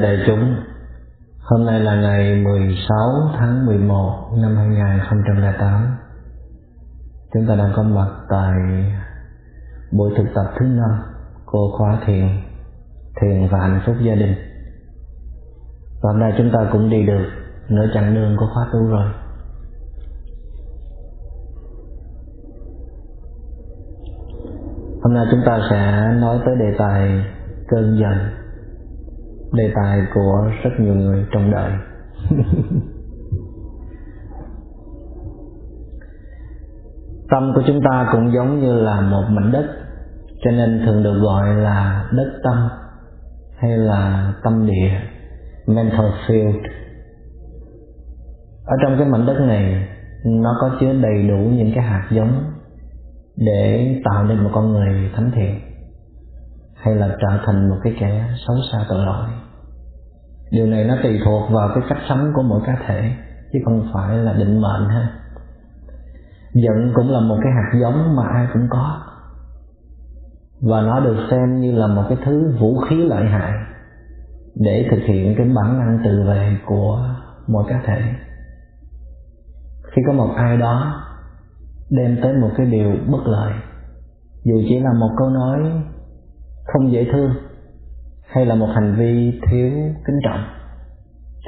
Thưa đại chúng, hôm nay là ngày 16 tháng 11 năm 2008. Chúng ta đang có mặt tại buổi thực tập thứ năm của khóa thiền, thiền và hạnh phúc gia đình. Và hôm nay chúng ta cũng đi được nửa chặng đường của khóa tu rồi. Hôm nay chúng ta sẽ nói tới đề tài cơn giận đề tài của rất nhiều người trong đời. Tâm của chúng ta cũng giống như là một mảnh đất, cho nên thường được gọi là đất tâm hay là tâm địa, mental field. Ở trong cái mảnh đất này, nó có chứa đầy đủ những cái hạt giống để tạo nên một con người thánh thiện hay là trở thành một cái kẻ xấu xa tội lỗi. Điều này nó tùy thuộc vào cái cách sống của mỗi cá thể, chứ không phải là định mệnh ha. Giận cũng là một cái hạt giống mà ai cũng có. Và nó được xem như là một cái thứ vũ khí lợi hại để thực hiện cái bản năng tự vệ của mỗi cá thể. Khi có một ai đó đem tới một cái điều bất lợi, dù chỉ là một câu nói không dễ thương hay là một hành vi thiếu kính trọng,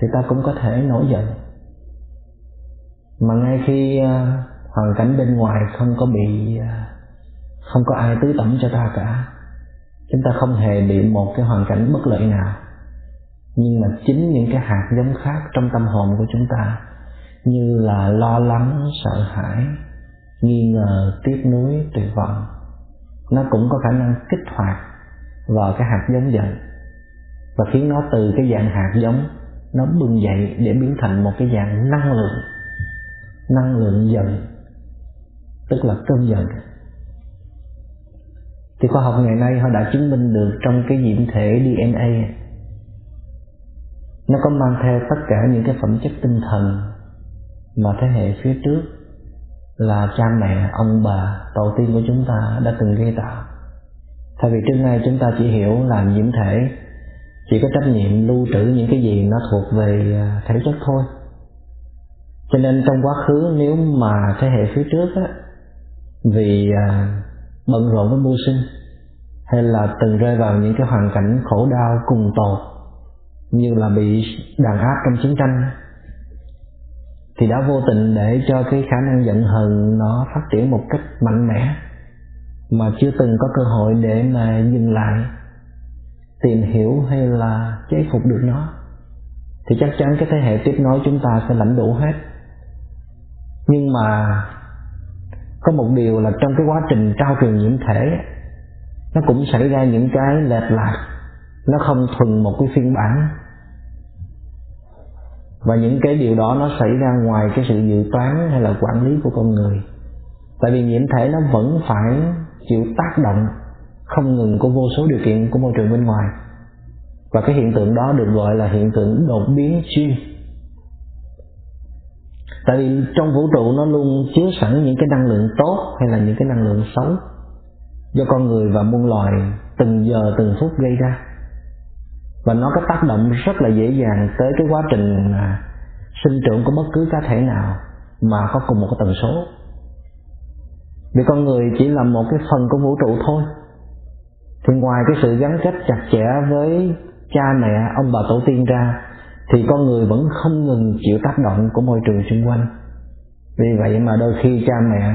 thì ta cũng có thể nổi giận. Mà ngay khi à, hoàn cảnh bên ngoài không có bị à, không có ai tứ tẩm cho ta cả, chúng ta không hề bị một cái hoàn cảnh bất lợi nào. Nhưng mà chính những cái hạt giống khác trong tâm hồn của chúng ta, như là lo lắng, sợ hãi, nghi ngờ, tiếc nuối, tuyệt vọng, nó cũng có khả năng kích hoạt vào cái hạt giống giận và khiến nó từ cái dạng hạt giống nó bừng dậy để biến thành một cái dạng năng lượng. Năng lượng giận tức là cơn giận thì khoa học ngày nay họ đã chứng minh được trong cái nhiễm thể DNA nó có mang theo tất cả những cái phẩm chất tinh thần mà thế hệ phía trước là cha mẹ, ông bà, tổ tiên của chúng ta đã từng gây tạo. Thay vì trước nay chúng ta chỉ hiểu là nhiễm thể, chỉ có trách nhiệm lưu trữ những cái gì nó thuộc về à, thể chất thôi. Cho nên trong quá khứ nếu mà thế hệ phía trước á, vì à, bận rộn với mưu sinh, hay là từng rơi vào những cái hoàn cảnh khổ đau cùng tột, như là bị đàn áp trong chiến tranh, thì đã vô tình để cho cái khả năng giận hờn nó phát triển một cách mạnh mẽ mà chưa từng có cơ hội để mà dừng lại, tìm hiểu hay là chế phục được nó, thì chắc chắn cái thế hệ tiếp nối chúng ta sẽ lãnh đủ hết. Nhưng mà có một điều là trong cái quá trình trao truyền nhiễm thể, nó cũng xảy ra những cái lệch lạc, nó không thuần một cái phiên bản. Và những cái điều đó nó xảy ra ngoài cái sự dự toán hay là quản lý của con người. Tại vì nhiễm thể nó vẫn phải chịu tác động không ngừng của vô số điều kiện của môi trường bên ngoài. Và cái hiện tượng đó được gọi là hiện tượng đột biến xuyên tại vì trong vũ trụ nó luôn chứa sẵn những cái năng lượng tốt hay là những cái năng lượng xấu do con người và muôn loài từng giờ, từng phút gây ra. Và nó có tác động rất là dễ dàng tới cái quá trình à, sinh trưởng của bất cứ cá thể nào mà có cùng một cái tần số vì con người chỉ là một cái phần của vũ trụ thôi. Thì ngoài cái sự gắn kết chặt chẽ với cha mẹ ông bà tổ tiên ra thì con người vẫn không ngừng chịu tác động của môi trường xung quanh. Vì vậy mà đôi khi cha mẹ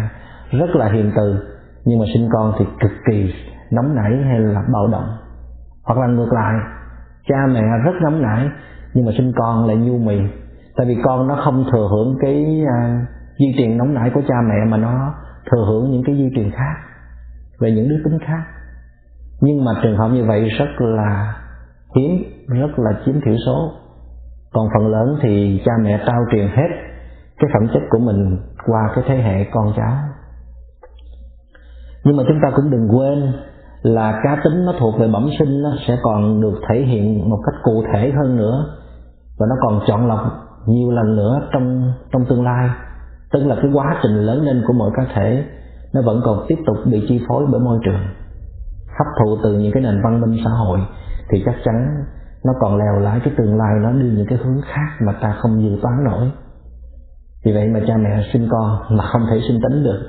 rất là hiền từ nhưng mà sinh con thì cực kỳ nóng nảy hay là bạo động. Hoặc là ngược lại cha mẹ rất nóng nảy nhưng mà sinh con lại nhu mì. Tại vì con nó không thừa hưởng cái uh, di truyền nóng nảy của cha mẹ mà nó thừa hưởng những cái di truyền khác, về những đứa tính khác. Nhưng mà trường hợp như vậy rất là hiếm, rất là chiếm thiểu số. Còn phần lớn thì cha mẹ trao truyền hết cái phẩm chất của mình qua cái thế hệ con cháu. Nhưng mà chúng ta cũng đừng quên là cá tính nó thuộc về bẩm sinh nó sẽ còn được thể hiện một cách cụ thể hơn nữa. Và nó còn chọn lọc nhiều lần nữa trong trong tương lai tức là cái quá trình lớn lên của mỗi cá thể nó vẫn còn tiếp tục bị chi phối bởi môi trường. Hấp thụ từ những cái nền văn minh xã hội thì chắc chắn nó còn lèo lái cái tương lai nó đi những cái hướng khác mà ta không dự toán nổi. Vì vậy mà cha mẹ sinh con mà không thể sinh tính được.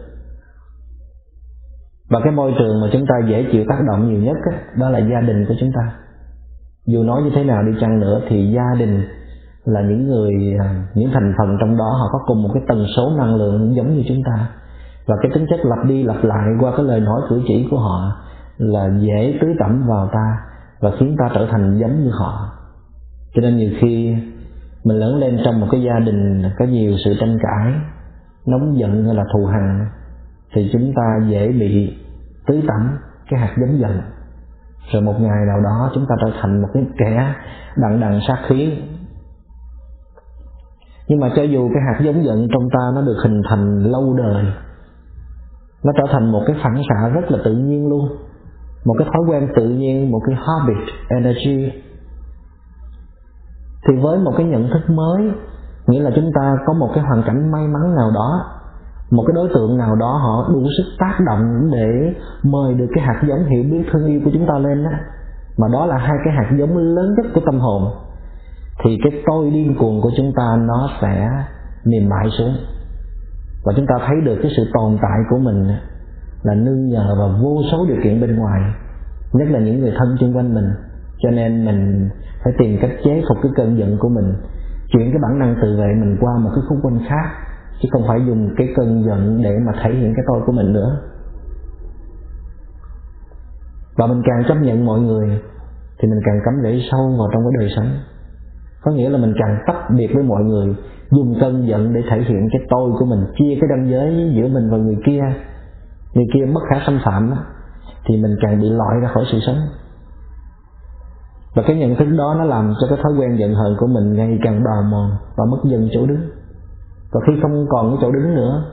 Và cái môi trường mà chúng ta dễ chịu tác động nhiều nhất đó, đó là gia đình của chúng ta. Dù nói như thế nào đi chăng nữa thì gia đình là những người à, những thành phần trong đó họ có cùng một cái tần số năng lượng giống như chúng ta. Và cái tính chất lặp đi lặp lại qua cái lời nói cử chỉ của họ là dễ tưới tẩm vào ta và khiến ta trở thành giống như họ. Cho nên nhiều khi mình lớn lên trong một cái gia đình có nhiều sự tranh cãi, nóng giận hay là thù hằn thì chúng ta dễ bị tưới tẩm cái hạt giống giận. Rồi một ngày nào đó chúng ta trở thành một cái kẻ đằng đằng sát khí nhưng mà cho dù cái hạt giống giận trong ta nó được hình thành lâu đời, nó trở thành một cái phản xạ rất là tự nhiên luôn. Một cái thói quen tự nhiên, một cái habit, energy. Thì với một cái nhận thức mới, nghĩa là chúng ta có một cái hoàn cảnh may mắn nào đó, một cái đối tượng nào đó họ đủ sức tác động để mời được cái hạt giống hiểu biết, thương yêu của chúng ta lên đó mà đó là hai cái hạt giống lớn nhất của tâm hồn thì cái tôi điên cuồng của chúng ta nó sẽ mềm mại xuống. Và chúng ta thấy được cái sự tồn tại của mình là nương nhờ vào vô số điều kiện bên ngoài, nhất là những người thân xung quanh mình. Cho nên mình phải tìm cách chế phục cái cơn giận của mình, chuyển cái bản năng tự vệ mình qua một cái khúc quanh khác, chứ không phải dùng cái cơn giận để mà thể hiện cái tôi của mình nữa. Và mình càng chấp nhận mọi người, thì mình càng cắm rễ sâu vào trong cái đời sống có nghĩa là mình càng tách biệt với mọi người, dùng cơn giận để thể hiện cái tôi của mình, chia cái ranh giới giữa mình và người kia. Người kia bất khả xâm phạm thì mình càng bị loại ra khỏi sự sống. Và cái nhận thức đó nó làm cho cái thói quen giận hờn của mình ngày càng bào mòn và mất dần chỗ đứng. Và khi không còn cái chỗ đứng nữa,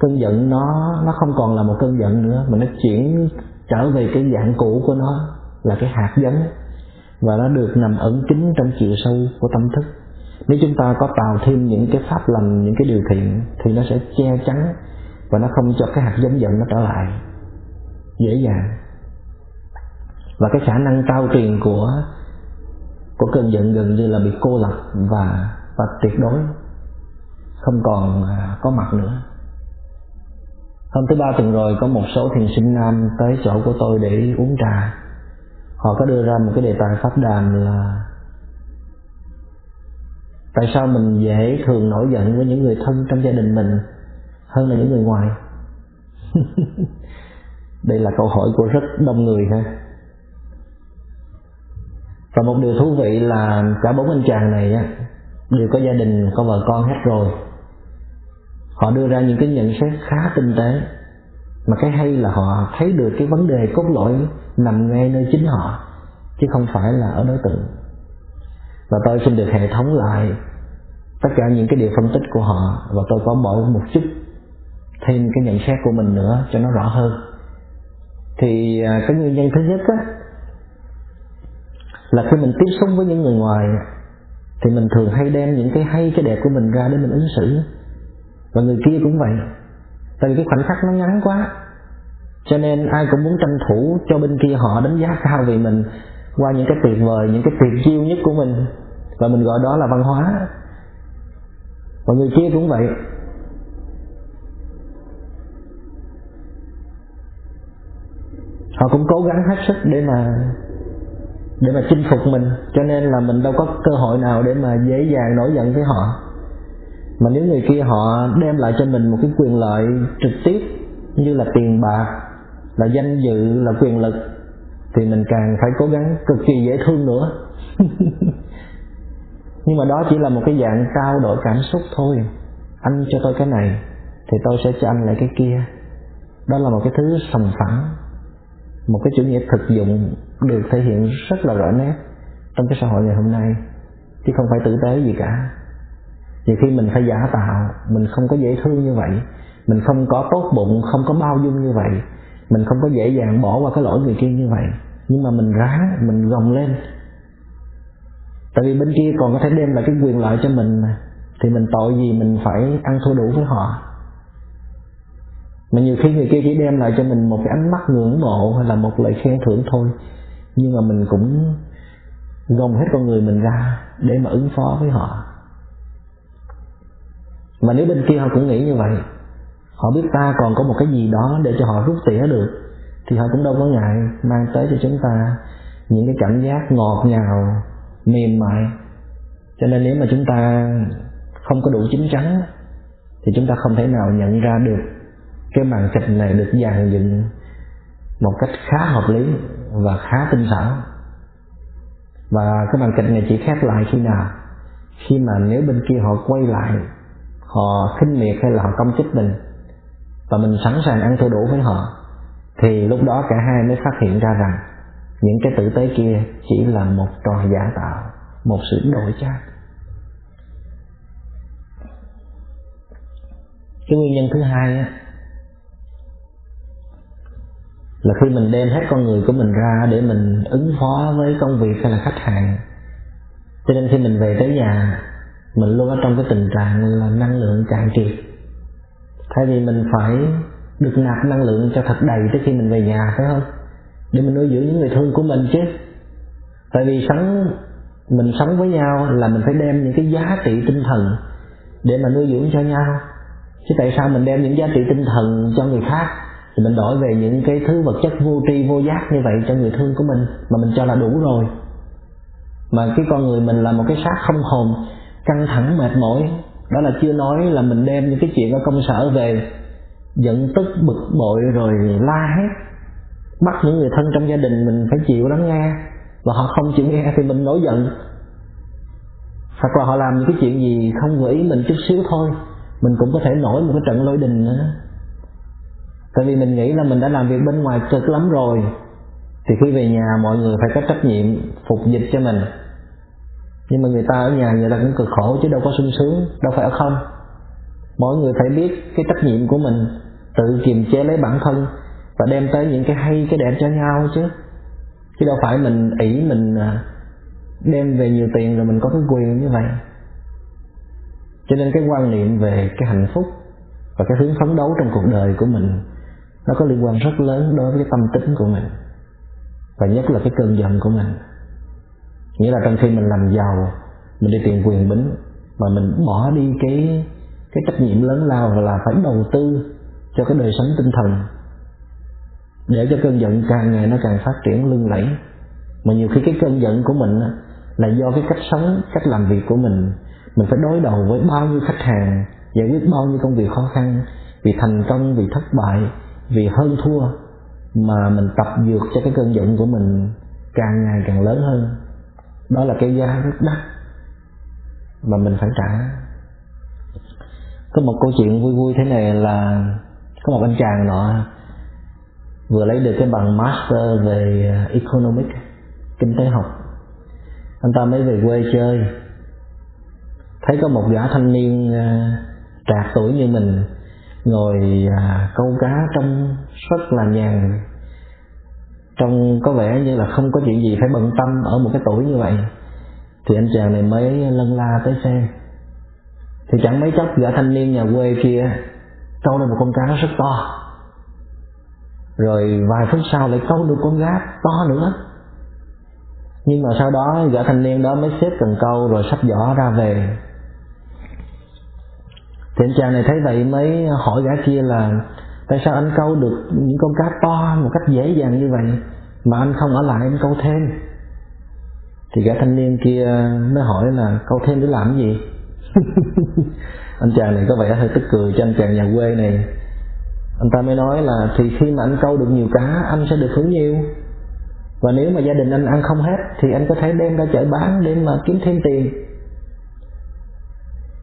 cơn giận nó nó không còn là một cơn giận nữa, mà nó chuyển trở về cái dạng cũ của nó là cái hạt giống và nó được nằm ẩn kín trong chiều sâu của tâm thức. Nếu chúng ta có tạo thêm những cái pháp lành, những cái điều thiện, thì nó sẽ che chắn và nó không cho cái hạt giống giận nó trở lại. Dễ dàng. Và cái khả năng trao truyền của của cơn giận gần như là bị cô lập và và tuyệt đối. Không còn à, có mặt nữa. Hôm thứ ba tuần rồi, có một số thiền sinh nam tới chỗ của tôi để uống trà họ có đưa ra một cái đề tài pháp đàm là tại sao mình dễ thường nổi giận với những người thân trong gia đình mình hơn là những người ngoài? Đây là câu hỏi của rất đông người ha. Và một điều thú vị là cả bốn anh chàng này á, đều có gia đình, có vợ con hết rồi. Họ đưa ra những cái nhận xét khá tinh tế. Mà cái hay là họ thấy được cái vấn đề cốt lõi nằm ngay nơi chính họ, chứ không phải là ở đối tượng. Và tôi xin được hệ thống lại tất cả những cái điều phân tích của họ, và tôi có bỏ một chút thêm cái nhận xét của mình nữa cho nó rõ hơn. Thì à, cái nguyên nhân thứ nhất á, là khi mình tiếp xúc với những người ngoài, thì mình thường hay đem những cái hay, cái đẹp của mình ra để mình ứng xử. Và người kia cũng vậy. Tại vì cái khoảnh khắc nó ngắn quá cho nên ai cũng muốn tranh thủ cho bên kia họ đánh giá cao về mình qua những cái tuyệt vời, những cái tuyệt chiêu nhất của mình. Và mình gọi đó là văn hóa. Và người kia cũng vậy. Họ cũng cố gắng hết sức để mà để mà chinh phục mình. Cho nên là mình đâu có cơ hội nào để mà dễ dàng nổi giận với họ. Mà nếu người kia họ đem lại cho mình một cái quyền lợi trực tiếp như là tiền bạc là danh dự, là quyền lực. Thì mình càng phải cố gắng cực kỳ dễ thương nữa. Nhưng mà đó chỉ là một cái dạng trao đổi cảm xúc thôi. Anh cho tôi cái này, thì tôi sẽ cho anh lại cái kia. Đó là một cái thứ sòng phẳng. Một cái chủ nghĩa thực dụng được thể hiện rất là rõ nét trong cái xã hội ngày hôm nay. Chứ không phải tử tế gì cả. Vì khi mình phải giả tạo, mình không có dễ thương như vậy. Mình không có tốt bụng, không có bao dung như vậy mình không có dễ dàng bỏ qua cái lỗi người kia như vậy. Nhưng mà mình ráng mình gồng lên. Tại vì bên kia còn có thể đem lại cái quyền lợi cho mình mà. Thì mình tội gì mình phải ăn thua đủ với họ. Mà nhiều khi người kia chỉ đem lại cho mình một cái ánh mắt ngưỡng mộ hay là một lời khen thưởng thôi. Nhưng mà mình cũng gồng hết con người mình ra để mà ứng phó với họ. Mà nếu bên kia họ cũng nghĩ như vậy họ biết ta còn có một cái gì đó để cho họ rút tỉa được, thì họ cũng đâu có ngại mang tới cho chúng ta những cái cảm giác ngọt ngào, mềm mại. Cho nên nếu mà chúng ta không có đủ chín chắn, thì chúng ta không thể nào nhận ra được cái màn kịch này được dàn dựng một cách khá hợp lý và khá tinh xảo. Và cái màn kịch này chỉ khép lại khi nào? Khi mà nếu bên kia họ quay lại, họ khinh miệt hay là họ công kích mình và mình sẵn sàng ăn thua đủ với họ, thì lúc đó cả hai mới phát hiện ra rằng những cái tử tế kia chỉ là một trò giả tạo, một sự đổi trác cái nguyên nhân thứ hai á, là khi mình đem hết con người của mình ra để mình ứng phó với công việc hay là khách hàng, cho nên khi mình về tới nhà, mình luôn ở trong cái tình trạng là năng lượng cạn kiệt thay vì mình phải được nạp năng lượng cho thật đầy trước khi mình về nhà, phải không? Để mình nuôi dưỡng những người thương của mình chứ. Tại vì sống, mình sống với nhau là mình phải đem những cái giá trị tinh thần để mà nuôi dưỡng cho nhau. Chứ tại sao mình đem những giá trị tinh thần cho người khác thì mình đổi về những cái thứ vật chất vô tri, vô giác như vậy cho người thương của mình mà mình cho là đủ rồi. Mà cái con người mình là một cái xác không hồn, căng thẳng, mệt mỏi đó là chưa nói là mình đem những cái chuyện ở công sở về, giận tức, bực bội rồi la hét, bắt những người thân trong gia đình mình phải chịu lắng nghe, và họ không chịu nghe thì mình nổi giận. Hoặc là họ làm những cái chuyện gì không vừa ý mình chút xíu thôi, mình cũng có thể nổi một cái trận lôi đình nữa. Tại vì mình nghĩ là mình đã làm việc bên ngoài cực lắm rồi, thì khi về nhà mọi người phải có trách nhiệm phục dịch cho mình nhưng mà người ta ở nhà người ta cũng cực khổ chứ đâu có sung sướng, đâu phải ở không. Mỗi người phải biết cái trách nhiệm của mình, tự kiềm chế lấy bản thân và đem tới những cái hay, cái đẹp cho nhau chứ. Chứ đâu phải mình ỷ mình à, đem về nhiều tiền rồi mình có cái quyền như vậy. Cho nên cái quan niệm về cái hạnh phúc và cái hướng phấn đấu trong cuộc đời của mình, nó có liên quan rất lớn đối với cái tâm tính của mình và nhất là cái cơn giận của mình nghĩa là trong khi mình làm giàu, mình đi tiền quyền bính, mà mình bỏ đi cái cái trách nhiệm lớn lao là phải đầu tư cho cái đời sống tinh thần, để cho cơn giận càng ngày nó càng phát triển lưng lẫy. Mà nhiều khi cái cơn giận của mình là do cái cách sống, cách làm việc của mình mình phải đối đầu với bao nhiêu khách hàng, giải quyết bao nhiêu công việc khó khăn, vì thành công, vì thất bại, vì hơn thua, mà mình tập dược cho cái cơn giận của mình càng ngày càng lớn hơn đó là cái giá rất đắt mà mình phải trả. Có một câu chuyện vui vui thế này là có một anh chàng nọ vừa lấy được cái bằng master về uh, economic kinh tế học. Anh ta mới về quê chơi. Thấy có một gã thanh niên uh, trạc tuổi như mình ngồi uh, câu cá trong rất là nhàn trông có vẻ như là không có chuyện gì phải bận tâm ở một cái tuổi như vậy. Thì anh chàng này mới lân la tới xem thì chẳng mấy chốc, gã thanh niên nhà quê kia câu được một con cá rất to. Rồi vài phút sau lại câu được con cá to nữa. Nhưng mà sau đó gã thanh niên đó mới xếp cần câu rồi sắp giỏ ra về. Thì anh chàng này thấy vậy mới hỏi gã kia là tại sao anh câu được những con cá to một cách dễ dàng như vậy mà anh không ở lại anh câu thêm? Thì gã thanh niên kia mới hỏi là câu thêm để làm gì? Anh chàng này có vẻ hơi tức cười cho anh chàng nhà quê này. Anh ta mới nói là thì khi mà anh câu được nhiều cá, anh sẽ được hưởng nhiều. Và nếu mà gia đình anh ăn không hết, thì anh có thể đem ra chợ bán để mà kiếm thêm tiền.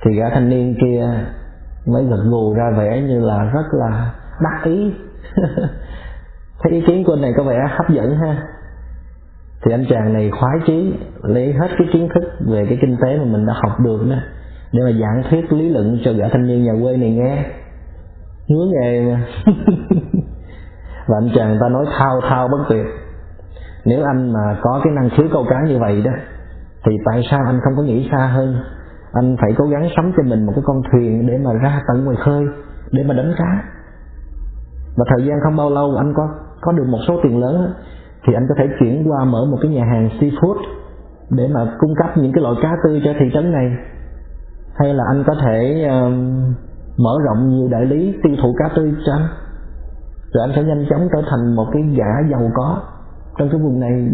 Thì gã thanh niên kia mới gật gù ra vẻ như là rất là đắc ý thấy ý kiến của anh này có vẻ hấp dẫn ha. Thì anh chàng này khoái chí, lấy hết cái kiến thức về cái kinh tế mà mình đã học được đó để mà giảng thuyết lý luận cho gã thanh niên nhà quê này nghe. Ngứa nghề mà. Và anh chàng ta nói thao thao bất tuyệt. Nếu anh mà có cái năng khiếu câu cá như vậy đó, thì tại sao anh không có nghĩ xa hơn? Anh phải cố gắng sống cho mình một cái con thuyền để mà ra tận ngoài khơi, để mà đánh cá và thời gian không bao lâu anh có có được một số tiền lớn thì anh có thể chuyển qua mở một cái nhà hàng seafood để mà cung cấp những cái loại cá tươi cho thị trấn này. Hay là anh có thể um, mở rộng nhiều đại lý tiêu thụ cá tươi cho anh. Rồi anh sẽ nhanh chóng trở thành một cái gã giàu có trong cái vùng này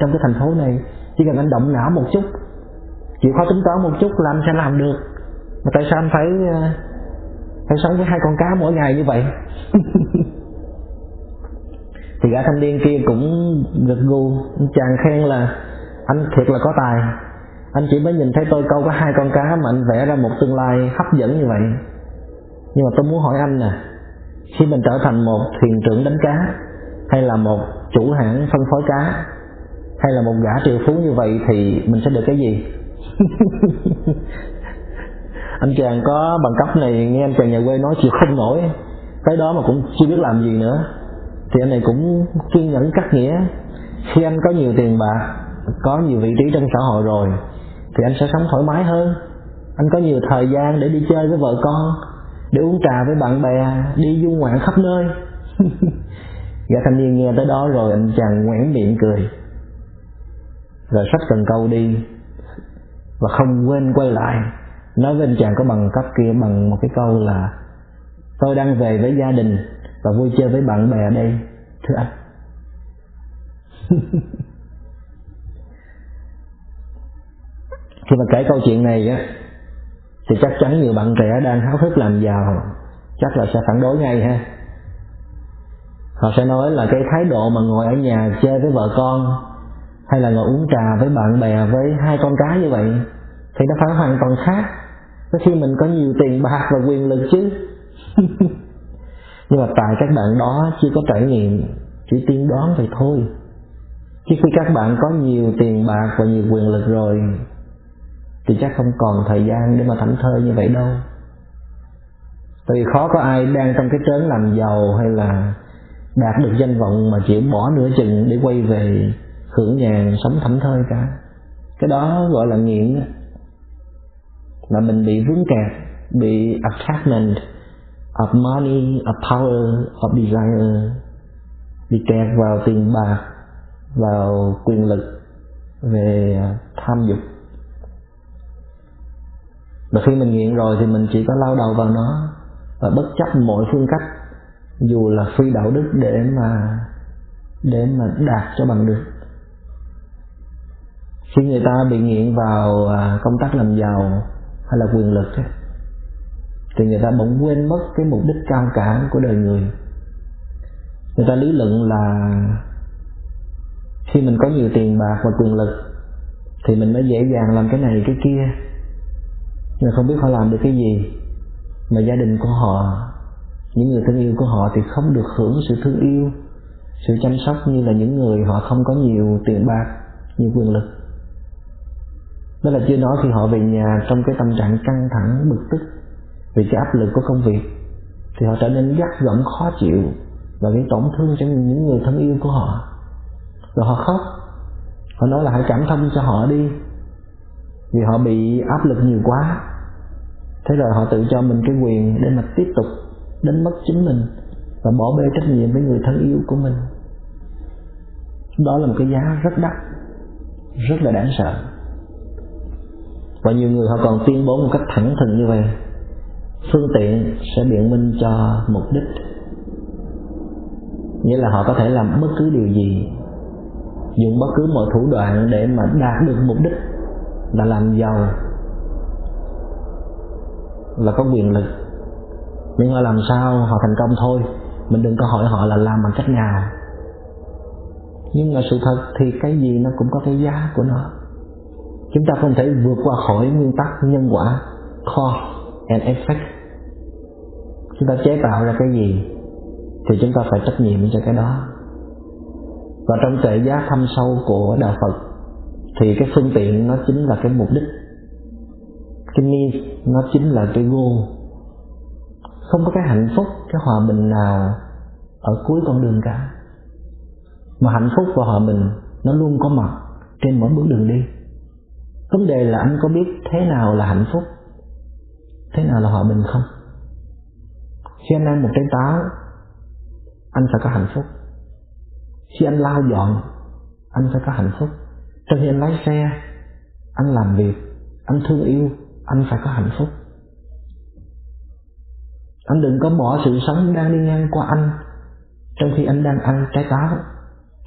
trong cái thành phố này. Chỉ cần anh động não một chút chịu khó tính toán một chút là anh sẽ làm được. Mà tại sao anh phải ờ, phải sống với hai con cá mỗi ngày như vậy? thì gã thanh niên kia cũng gật gù chàng khen là, anh thiệt là có tài. Anh chỉ mới nhìn thấy tôi câu có hai con cá mà anh vẽ ra một tương lai hấp dẫn như vậy. Nhưng mà tôi muốn hỏi anh nè, khi mình trở thành một thuyền trưởng đánh cá, hay là một chủ hãng phân phối cá, hay là một gã triệu phú như vậy thì mình sẽ được cái gì? Anh chàng có bằng cấp này, nghe anh chàng nhà quê nói chịu không nổi, tới đó mà cũng chưa biết làm gì nữa thì anh này cũng kiên nhẫn cắt nghĩa. Khi anh có nhiều tiền bạc, có nhiều vị trí trong xã hội rồi, thì anh sẽ sống thoải mái hơn. Anh có nhiều thời gian để đi chơi với vợ con, để uống trà với bạn bè, đi du ngoạn khắp nơi. Gã thanh niên nghe tới đó rồi, anh chàng ngoẻn miệng cười. Rồi sách cần câu đi, và không quên quay lại, nói với anh chàng có bằng cấp kia bằng một cái câu là, tôi đang về với gia đình và vui chơi với bạn bè đây, thưa anh. Khi mà kể câu chuyện này á, thì chắc chắn nhiều bạn trẻ đang háo hức làm giàu. Chắc là sẽ phản đối ngay ha. Họ sẽ nói là cái thái độ mà ngồi ở nhà chơi với vợ con, hay là ngồi uống trà với bạn bè với hai con cái như vậy, thì nó phải hoàn toàn khác. Với khi mình có nhiều tiền bạc và quyền lực chứ. nhưng mà tại các bạn đó chưa có trải nghiệm, chỉ tiên đoán vậy thôi. Chứ khi các bạn có nhiều tiền bạc và nhiều quyền lực rồi, thì chắc không còn thời gian để mà thảnh thơi như vậy đâu. Tại vì khó có ai đang trong cái trớn làm giàu hay là đạt được danh vọng mà chịu bỏ nửa chừng để quay về hưởng nhàn sống thảnh thơi cả. Cái đó gọi là nghiện là mình bị vướng kẹt, bị attachment of money of power of desire. Bị kẹt vào tiền bạc vào quyền lực về à, tham dục. Và khi mình nghiện rồi thì mình chỉ có lao đầu vào nó và bất chấp mọi phương cách dù là phi đạo đức để mà để mà đạt cho bằng được. Khi người ta bị nghiện vào à, công tác làm giàu hay là quyền lực ấy, thì người ta bỗng quên mất cái mục đích cao cả của đời người. Người ta lý luận là khi mình có nhiều tiền bạc và quyền lực, thì mình mới dễ dàng làm cái này cái kia. Nhưng không biết họ làm được cái gì, mà gia đình của họ, những người thân yêu của họ thì không được hưởng sự thương yêu, sự chăm sóc như là những người họ không có nhiều tiền bạc, nhiều quyền lực. Đó là chưa nói khi họ về nhà trong cái tâm trạng căng thẳng, bực tức vì cái áp lực của công việc, thì họ trở nên gắt gỏng, khó chịu và gây tổn thương cho những người thân yêu của họ. Rồi họ khóc. Họ nói là hãy cảm thông cho họ đi, vì họ bị áp lực nhiều quá. Thế rồi họ tự cho mình cái quyền để mà tiếp tục đánh mất chính mình và bỏ bê trách nhiệm với người thân yêu của mình. Đó là một cái giá rất đắt, rất là đáng sợ. Và nhiều người họ còn tuyên bố một cách thẳng thừng như vậy phương tiện sẽ biện minh cho mục đích. Nghĩa là họ có thể làm bất cứ điều gì, dùng bất cứ mọi thủ đoạn để mà đạt được mục đích là làm giàu là có quyền lực. Nhưng mà làm sao họ thành công thôi, mình đừng có hỏi họ là làm bằng cách nào. Nhưng mà sự thật thì cái gì nó cũng có cái giá của nó. Chúng ta không thể vượt qua khỏi nguyên tắc nhân quả cause and effect. Chúng ta chế tạo ra cái gì thì chúng ta phải trách nhiệm cho cái đó. Và trong tệ giá thâm sâu của đạo phật thì cái phương tiện nó chính là cái mục đích. Cái ni nó chính là cái goal không có cái hạnh phúc, cái hòa bình nào ở cuối con đường cả. Mà hạnh phúc và hòa bình nó luôn có mặt trên mỗi bước đường đi. Vấn đề là anh có biết thế nào là hạnh phúc? Thế nào là hòa bình không? Khi anh ăn một trái táo, anh phải có hạnh phúc. Khi anh lau dọn, anh phải có hạnh phúc. Trong khi anh lái xe, anh làm việc, anh thương yêu, anh phải có hạnh phúc. Anh đừng có bỏ sự sống đang đi ngang qua anh. Trong khi anh đang ăn trái táo,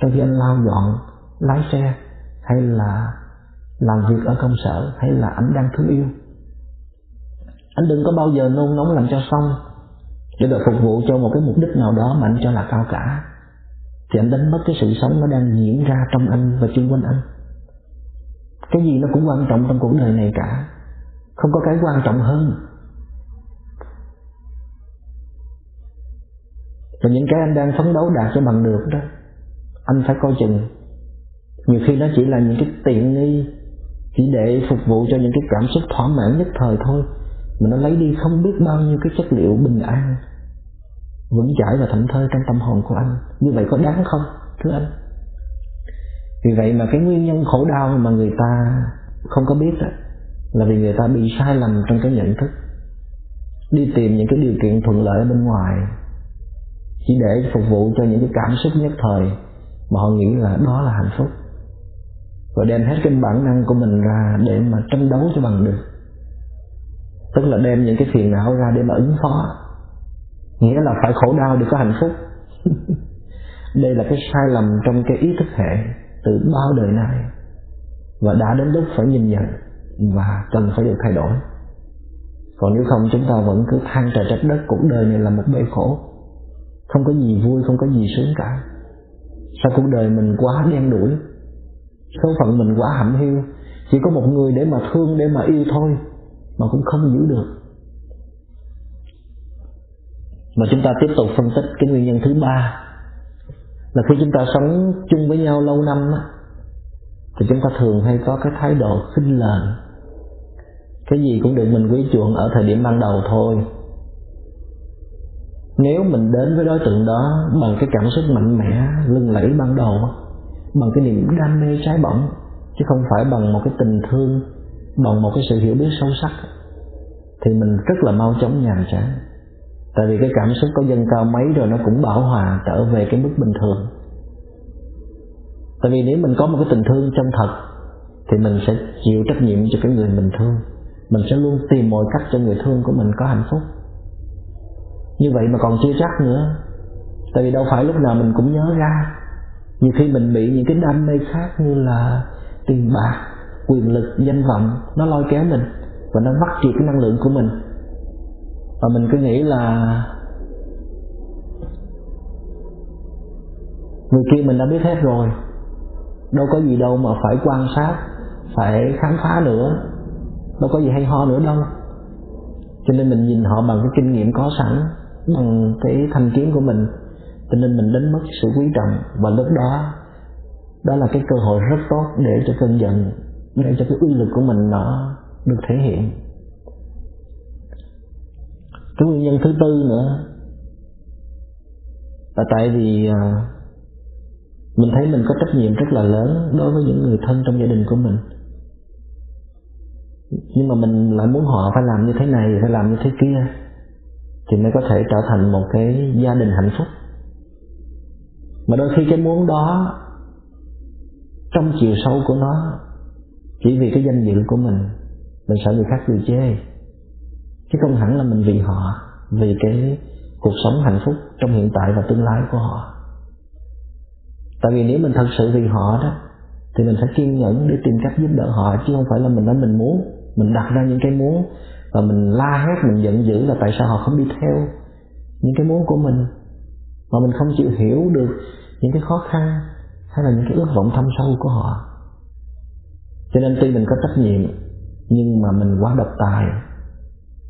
trong khi anh lau dọn, lái xe, hay là làm việc ở công sở, hay là anh đang thương yêu anh đừng có bao giờ nôn nóng làm cho xong. Để được phục vụ cho một cái mục đích nào đó mà anh cho là cao cả. Thì anh đánh mất cái sự sống nó đang diễn ra trong anh và chung quanh anh. Cái gì nó cũng quan trọng trong cuộc đời này cả. Không có cái quan trọng hơn. Và những cái anh đang phấn đấu đạt cho bằng được đó, anh phải coi chừng. Nhiều khi nó chỉ là những cái tiện nghi chỉ để phục vụ cho những cái cảm xúc thỏa mãn nhất thời thôi mà nó lấy đi không biết bao nhiêu cái chất liệu bình an vững chãi và thảnh thơi trong tâm hồn của anh. Như vậy có đáng không thưa anh? Vì vậy mà cái nguyên nhân khổ đau mà người ta không có biết đó, là vì người ta bị sai lầm trong cái nhận thức. Đi tìm những cái điều kiện thuận lợi bên ngoài chỉ để phục vụ cho những cái cảm xúc nhất thời mà họ nghĩ là đó là hạnh phúc. Và đem hết cái bản năng của mình ra để mà tranh đấu cho bằng được tức là đem những cái phiền não ra để mà ứng phó. Nghĩa là phải khổ đau để có hạnh phúc. Đây là cái sai lầm trong cái ý thức hệ từ bao đời nay. Và đã đến lúc phải nhìn nhận và cần phải được thay đổi. Còn nếu không, chúng ta vẫn cứ than trời trách đất, cuộc đời này là một bể khổ. Không có gì vui, không có gì sướng cả. Sao cuộc đời mình quá đen đủi? Số phận mình quá hẩm hiu. Chỉ có một người để mà thương, để mà yêu thôi mà cũng không giữ được. Mà chúng ta tiếp tục phân tích cái nguyên nhân thứ ba là khi chúng ta sống chung với nhau lâu năm á, thì chúng ta thường hay có cái thái độ khinh lờn. Cái gì cũng được mình quý chuộng ở thời điểm ban đầu thôi. Nếu mình đến với đối tượng đó bằng cái cảm xúc mạnh mẽ lưng lẫy ban đầu bằng cái niềm đam mê trái bỏng chứ không phải bằng một cái tình thương bằng một cái sự hiểu biết sâu sắc, thì mình rất là mau chóng nhàm chán. Tại vì cái cảm xúc có dâng cao mấy rồi nó cũng bảo hòa trở về cái mức bình thường. Tại vì nếu mình có một cái tình thương chân thật, thì mình sẽ chịu trách nhiệm cho cái người mình thương. Mình sẽ luôn tìm mọi cách cho người thương của mình có hạnh phúc. Như vậy mà còn chưa chắc nữa. Tại vì đâu phải lúc nào mình cũng nhớ ra. Nhiều khi mình bị những cái đam mê khác như là tiền bạc quyền lực, danh vọng nó lôi kéo mình và nó vắt kiệt cái năng lượng của mình. Và mình cứ nghĩ là người kia mình đã biết hết rồi. Đâu có gì đâu mà phải quan sát, phải khám phá nữa. Đâu có gì hay ho nữa đâu. Cho nên mình nhìn họ bằng cái kinh nghiệm có sẵn, bằng cái thành kiến của mình. Cho nên mình đánh mất sự quý trọng. Và lúc đó đó là cái cơ hội rất tốt để cho cơn giận để cho cái uy lực của mình nó được thể hiện. Cái nguyên nhân thứ tư nữa là tại vì à, mình thấy mình có trách nhiệm rất là lớn đối với những người thân trong gia đình của mình. Nhưng mà mình lại muốn họ phải làm như thế này, phải làm như thế kia, thì mới có thể trở thành một cái gia đình hạnh phúc. Mà đôi khi cái muốn đó trong chiều sâu của nó chỉ vì cái danh dự của mình mình sợ người khác cười chê. Chứ không hẳn là mình vì họ, vì cái cuộc sống hạnh phúc trong hiện tại và tương lai của họ. Tại vì nếu mình thật sự vì họ đó, thì mình phải kiên nhẫn để tìm cách giúp đỡ họ, chứ không phải là mình nói mình muốn, mình đặt ra những cái muốn và mình la hét, mình giận dữ là tại sao họ không đi theo những cái muốn của mình. Mà mình không chịu hiểu được những cái khó khăn hay là những cái ước vọng thâm sâu của họ cho nên tuy mình có trách nhiệm, nhưng mà mình quá độc tài.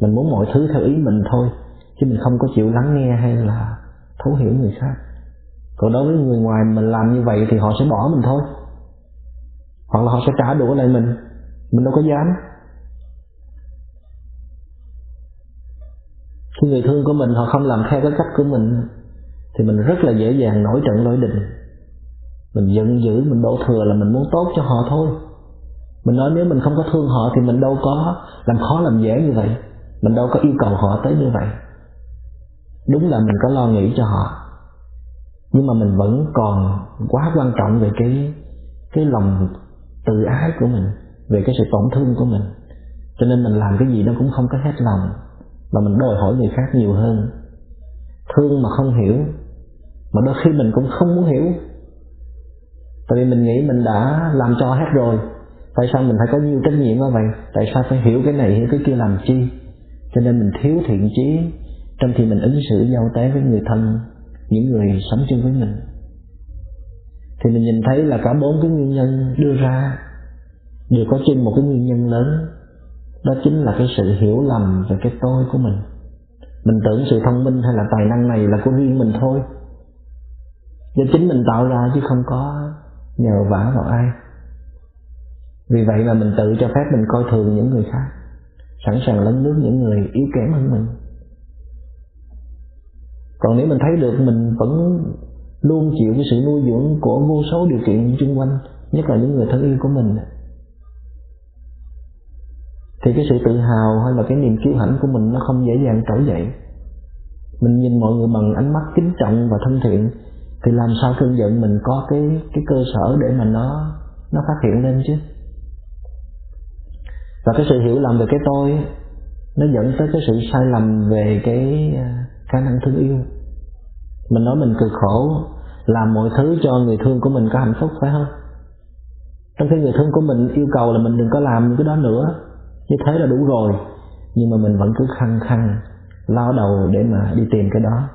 Mình muốn mọi thứ theo ý mình thôi, chứ mình không có chịu lắng nghe hay là thấu hiểu người khác. Còn đối với người ngoài mình làm như vậy thì họ sẽ bỏ mình thôi. Hoặc là họ sẽ trả đũa lại mình. Mình đâu có dám. Khi người thương của mình họ không làm theo cái cách của mình, thì mình rất là dễ dàng nổi trận lôi đình mình giận dữ, mình đổ thừa là mình muốn tốt cho họ thôi mình nói nếu mình không có thương họ thì mình đâu có làm khó làm dễ như vậy. Mình đâu có yêu cầu họ tới như vậy. Đúng là mình có lo nghĩ cho họ. Nhưng mà mình vẫn còn quá quan trọng về cái cái lòng tự ái của mình, về cái sự tổn thương của mình. Cho nên mình làm cái gì nó cũng không có hết lòng, mà mình đòi hỏi người khác nhiều hơn. Thương mà không hiểu, mà đôi khi mình cũng không muốn hiểu. Tại vì mình nghĩ mình đã làm cho hết rồi tại sao mình phải có nhiều trách nhiệm như vậy? Tại sao phải hiểu cái này hiểu cái kia làm chi? Cho nên mình thiếu thiện chí, trong khi mình ứng xử giao tế với người thân, những người sống chung với mình. Thì mình nhìn thấy là cả bốn cái nguyên nhân đưa ra đều có chung một cái nguyên nhân lớn. Đó chính là cái sự hiểu lầm về cái tôi của mình. Mình tưởng sự thông minh hay là tài năng này là của riêng mình thôi. Do chính mình tạo ra chứ không có nhờ vả vào ai vì vậy mà mình tự cho phép mình coi thường những người khác, sẵn sàng lấn nước những người yếu kém hơn mình. Còn nếu mình thấy được mình vẫn luôn chịu cái sự nuôi dưỡng của vô số điều kiện xung quanh, nhất là những người thân yêu của mình, thì cái sự tự hào hay là cái niềm kiêu hãnh của mình nó không dễ dàng trỗi dậy. Mình nhìn mọi người bằng ánh mắt kính trọng và thân thiện, thì làm sao cơn giận mình có cái cái cơ sở để mà nó nó phát hiện lên chứ? Và cái sự hiểu lầm về cái tôi, nó dẫn tới cái sự sai lầm về cái à, khả năng thương yêu. Mình nói mình cực khổ, làm mọi thứ cho người thương của mình có hạnh phúc, phải không? Trong khi người thương của mình yêu cầu là mình đừng có làm những cái đó nữa, như thế là đủ rồi. Nhưng mà mình vẫn cứ khăng khăng, lao đầu để mà đi tìm cái đó.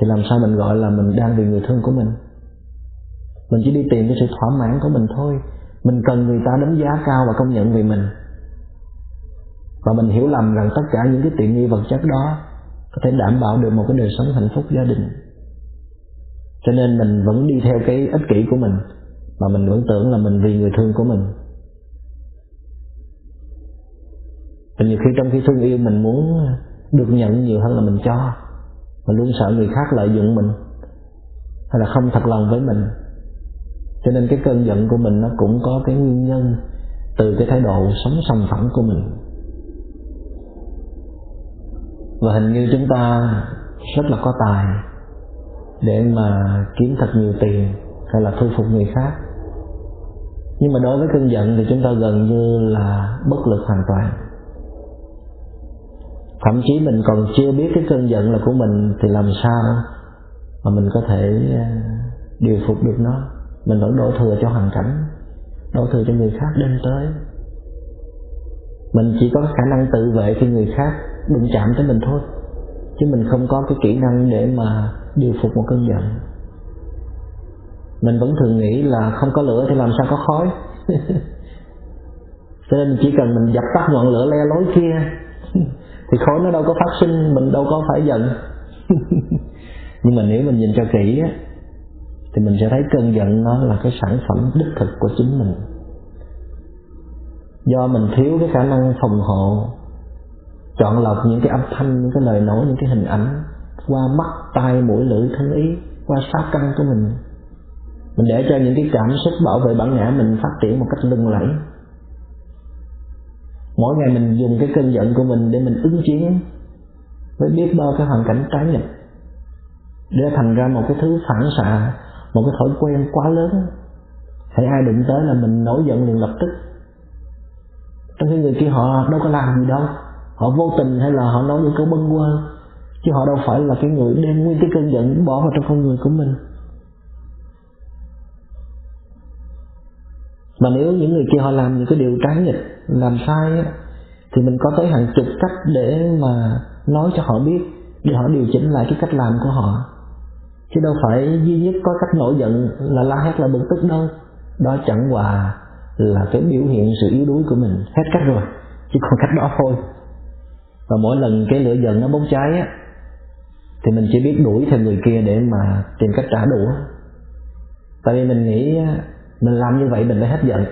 Thì làm sao mình gọi là mình đang vì người thương của mình? Mình chỉ đi tìm cái sự thỏa mãn của mình thôi mình cần người ta đánh giá cao và công nhận về mình. Và mình hiểu lầm rằng tất cả những cái tiện nghi vật chất đó có thể đảm bảo được một cái đời sống hạnh phúc gia đình. Cho nên mình vẫn đi theo cái ích kỷ của mình, mà mình vẫn tưởng là mình vì người thương của mình. Và nhiều khi trong khi thương yêu, mình muốn được nhận nhiều hơn là mình cho mình luôn sợ người khác lợi dụng mình hay là không thật lòng với mình cho nên cái cơn giận của mình nó cũng có cái nguyên nhân từ cái thái độ sống sòng phẳng của mình. Và hình như chúng ta rất là có tài để mà kiếm thật nhiều tiền hay là thu phục người khác. Nhưng mà đối với cơn giận thì chúng ta gần như là bất lực hoàn toàn. Thậm chí mình còn chưa biết cái cơn giận là của mình thì làm sao mà mình có thể à, điều phục được nó mình vẫn đổ thừa cho hoàn cảnh, đổ thừa cho người khác đem tới. Mình chỉ có khả năng tự vệ khi người khác đụng chạm tới mình thôi, chứ mình không có cái kỹ năng để mà điều phục một cơn giận. Mình vẫn thường nghĩ là không có lửa thì làm sao có khói. Cho nên chỉ cần mình dập tắt ngọn lửa le lối kia, thì khói nó đâu có phát sinh, mình đâu có phải giận. Nhưng mà nếu mình nhìn cho kỹ á thì mình sẽ thấy cơn giận nó là cái sản phẩm đích thực của chính mình. Do mình thiếu cái khả năng phòng hộ, chọn lọc những cái âm thanh, những cái lời nói, những cái hình ảnh qua mắt, tai, mũi, lưỡi, thân ý, qua sát căn của mình. Mình để cho những cái cảm xúc bảo vệ bản ngã mình phát triển một cách lưng lẫy. Mỗi ngày mình dùng cái cơn giận của mình để mình ứng chiến với biết bao cái hoàn cảnh trái nghịch, để thành ra một cái thứ phản xạ một cái thói quen quá lớn. Hãy ai đụng tới là mình nổi giận liền lập tức. Trong khi người kia họ đâu có làm gì đâu. Họ vô tình hay là họ nói những câu bâng quơ. Chứ họ đâu phải là cái người đem nguyên cái cơn giận bỏ vào trong con người của mình. Mà nếu những người kia họ làm những cái điều trái nghịch làm sai á, thì mình có tới hàng chục cách để mà nói cho họ biết để họ điều chỉnh lại cái cách làm của họ chứ đâu phải duy nhất có cách nổi giận là la hét là bực tức đâu. Đó chẳng qua là cái biểu hiện sự yếu đuối của mình. Hết cách rồi, chỉ còn cách đó thôi. Và mỗi lần cái lửa giận nó bốc cháy á, thì mình chỉ biết đuổi theo người kia để mà tìm cách trả đũa. Tại vì mình nghĩ mình làm như vậy mình mới hết giận.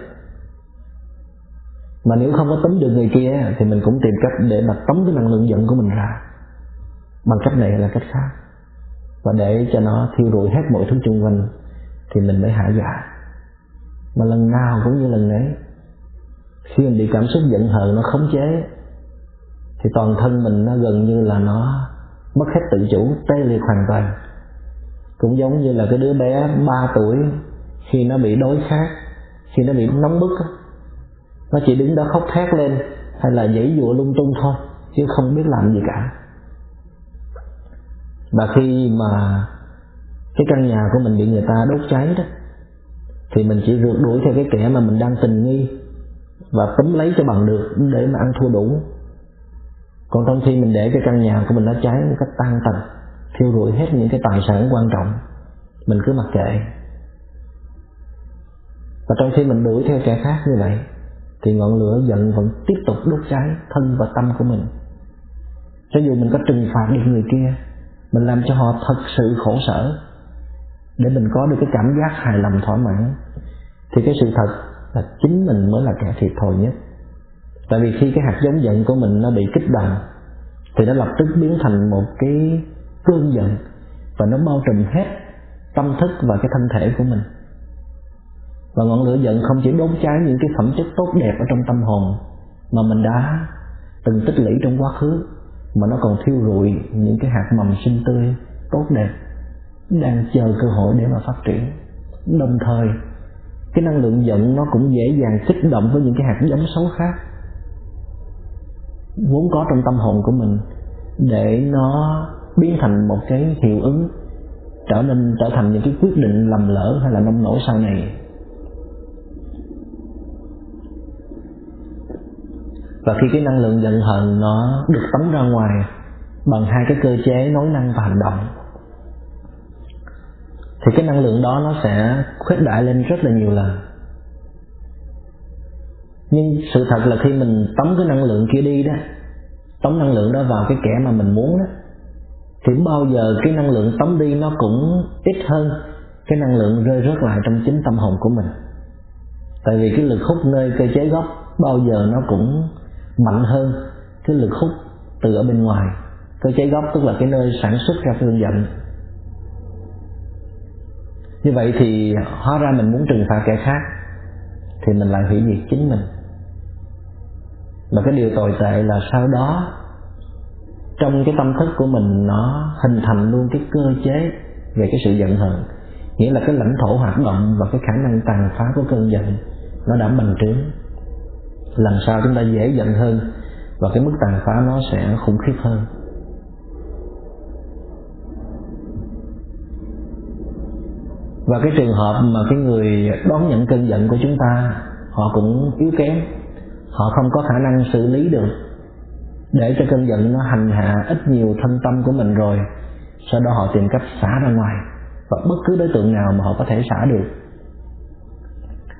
Mà nếu không có tống được người kia thì mình cũng tìm cách để mà tống cái năng lượng giận của mình ra. Bằng cách này hay là cách khác và để cho nó thiêu rụi hết mọi thứ xung quanh, thì mình mới hạ dạ. Mà lần nào cũng như lần đấy khi mình bị cảm xúc giận hờn nó khống chế, thì toàn thân mình nó gần như là nó mất hết tự chủ, tê liệt hoàn toàn. Cũng giống như là cái đứa bé 3 tuổi, khi nó bị đói khát, khi nó bị nóng bức nó chỉ đứng đó khóc thét lên hay là giãy dụa lung tung thôi, chứ không biết làm gì cả và khi mà cái căn nhà của mình bị người ta đốt cháy đó, thì mình chỉ rượt đuổi theo cái kẻ mà mình đang tình nghi và túm lấy cho bằng được để mà ăn thua đủ. Còn trong khi mình để cái căn nhà của mình nó cháy một cách tan tành thiêu rụi hết những cái tài sản quan trọng, mình cứ mặc kệ. Và trong khi mình đuổi theo kẻ khác như vậy, thì ngọn lửa giận vẫn tiếp tục đốt cháy thân và tâm của mình. Cho dù mình có trừng phạt được người kia mình làm cho họ thật sự khổ sở. Để mình có được cái cảm giác hài lòng, thỏa mãn, thì cái sự thật là chính mình mới là kẻ thiệt thòi nhất. Tại vì khi cái hạt giống giận của mình nó bị kích động, thì nó lập tức biến thành một cái cơn giận và nó bao trùm hết tâm thức và cái thân thể của mình. Và ngọn lửa giận không chỉ đốt cháy những cái phẩm chất tốt đẹp ở trong tâm hồn, mà mình đã từng tích lũy trong quá khứ mà nó còn thiêu rụi những cái hạt mầm sinh tươi tốt đẹp. Đang chờ cơ hội để mà phát triển. Đồng thời, cái năng lượng giận nó cũng dễ dàng kích động với những cái hạt giống xấu khác. Vốn có trong tâm hồn của mình để nó biến thành một cái hiệu ứng, trở nên, trở thành những cái quyết định lầm lỡ hay là nông nổi sau này. Và khi cái năng lượng giận hờn nó được tống ra ngoài bằng hai cái cơ chế nói năng và hành động, thì cái năng lượng đó nó sẽ khuếch đại lên rất là nhiều lần. Nhưng sự thật là khi mình tống cái năng lượng kia đi đó, tống năng lượng đó vào cái kẻ mà mình muốn đó, thì bao giờ cái năng lượng tống đi nó cũng ít hơn, cái năng lượng rơi rớt lại trong chính tâm hồn của mình. Tại vì cái lực hút nơi cơ chế gốc bao giờ nó cũng mạnh hơn cái lực hút từ ở bên ngoài. Cơ chế gốc tức là cái nơi sản xuất ra cơn giận. Như vậy thì hóa ra mình muốn trừng phạt kẻ khác thì mình lại hủy diệt chính mình. Và cái điều tồi tệ là sau đó, trong cái tâm thức của mình nó hình thành luôn cái cơ chế về cái sự giận hờn. Nghĩa là cái lãnh thổ hoạt động và cái khả năng tàn phá của cơn giận nó đã bành trướng lần sau chúng ta dễ giận hơn và cái mức tàn phá nó sẽ khủng khiếp hơn. Và cái trường hợp mà cái người đón nhận cơn giận của chúng ta, họ cũng yếu kém, họ không có khả năng xử lý được. Để cho cơn giận nó hành hạ ít nhiều thân tâm của mình rồi, sau đó họ tìm cách xả ra ngoài. Và bất cứ đối tượng nào mà họ có thể xả được.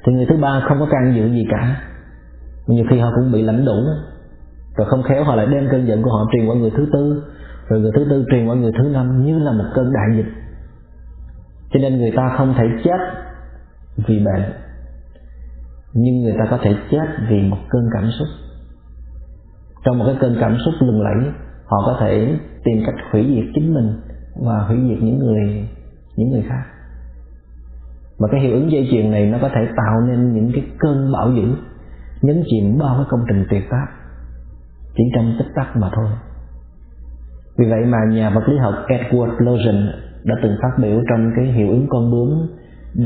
Thì người thứ ba không có can dự gì cả nhiều khi họ cũng bị lãnh đủ rồi không khéo họ lại đem cơn giận của họ truyền qua người thứ tư. Rồi người thứ tư truyền qua người thứ năm như là một cơn đại dịch. Cho nên người ta không thể chết vì bệnh, nhưng người ta có thể chết vì một cơn cảm xúc. Trong một cái cơn cảm xúc lừng lẫy, họ có thể tìm cách hủy diệt chính mình và hủy diệt những người những người khác. Và cái hiệu ứng dây chuyền này nó có thể tạo nên những cái cơn bão dữ nhấn chìm bao cái công trình tuyệt tác. Chỉ trong tích tắc mà thôi. Vì vậy mà nhà vật lý học Edward Logan đã từng phát biểu trong cái hiệu ứng con bướm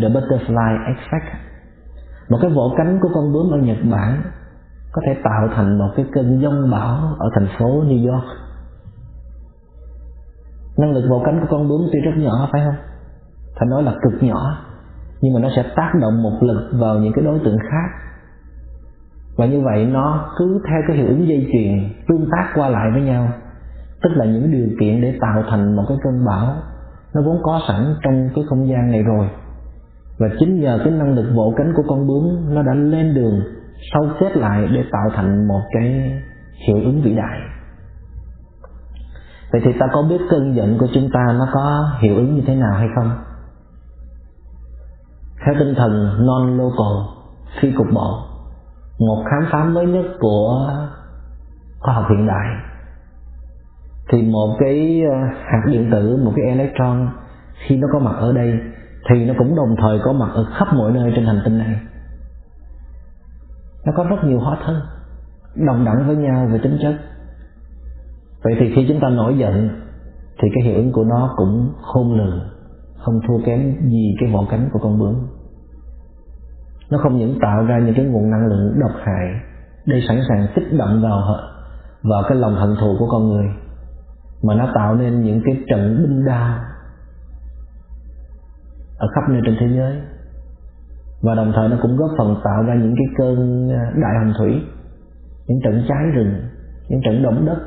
The Butterfly Effect. Một cái vỗ cánh của con bướm ở Nhật Bản có thể tạo thành một cái cơn giông bão ở thành phố New York. Năng lực vỗ cánh của con bướm tuy rất nhỏ, phải không? Phải nói là cực nhỏ, nhưng mà nó sẽ tác động một lực vào những cái đối tượng khác và như vậy nó cứ theo cái hiệu ứng dây chuyền tương tác qua lại với nhau. Tức là những điều kiện để tạo thành một cái cơn bão, nó vốn có sẵn trong cái không gian này rồi. Và chính nhờ cái năng lực vỗ cánh của con bướm, nó đã lên đường sâu kết lại để tạo thành một cái hiệu ứng vĩ đại. Vậy thì ta có biết cơn giận của chúng ta nó có hiệu ứng như thế nào hay không? Theo tinh thần non local phi cục bộ một khám phá mới nhất của khoa học hiện đại. Thì một cái ờ, hạt điện tử, một cái electron, khi nó có mặt ở đây, thì nó cũng đồng thời có mặt ở khắp mọi nơi trên hành tinh này. Nó có rất nhiều hóa thân, đồng đẳng với nhau về tính chất. Vậy thì khi chúng ta nổi giận, thì cái hiệu ứng của nó cũng khôn lường, không thua kém gì cái vỏ cánh của con bướm nó không những tạo ra những cái nguồn năng lượng độc hại để sẵn sàng kích động vào vào cái lòng hận thù của con người, mà nó tạo nên những cái trận binh đao ở khắp nơi trên thế giới. Và đồng thời nó cũng góp phần tạo ra những cái cơn à, đại hồng thủy, những trận cháy rừng, những trận động đất.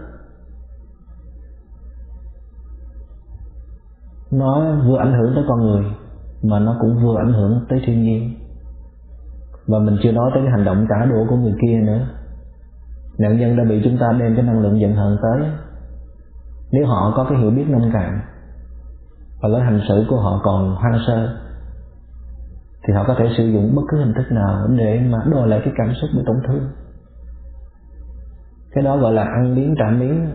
Nó vừa ảnh hưởng tới con người, mà nó cũng vừa ảnh hưởng tới thiên nhiên và mình chưa nói tới cái hành động trả đũa của người kia nữa. Nạn nhân đã bị chúng ta đem cái năng lượng giận hờn tới. Nếu họ có cái hiểu biết nông cạn, và lối hành xử của họ còn hoang sơ, thì họ có thể sử dụng bất cứ hình thức nào để mà đòi lại cái cảm xúc bị tổn thương. Cái đó gọi là ăn miếng trả miếng.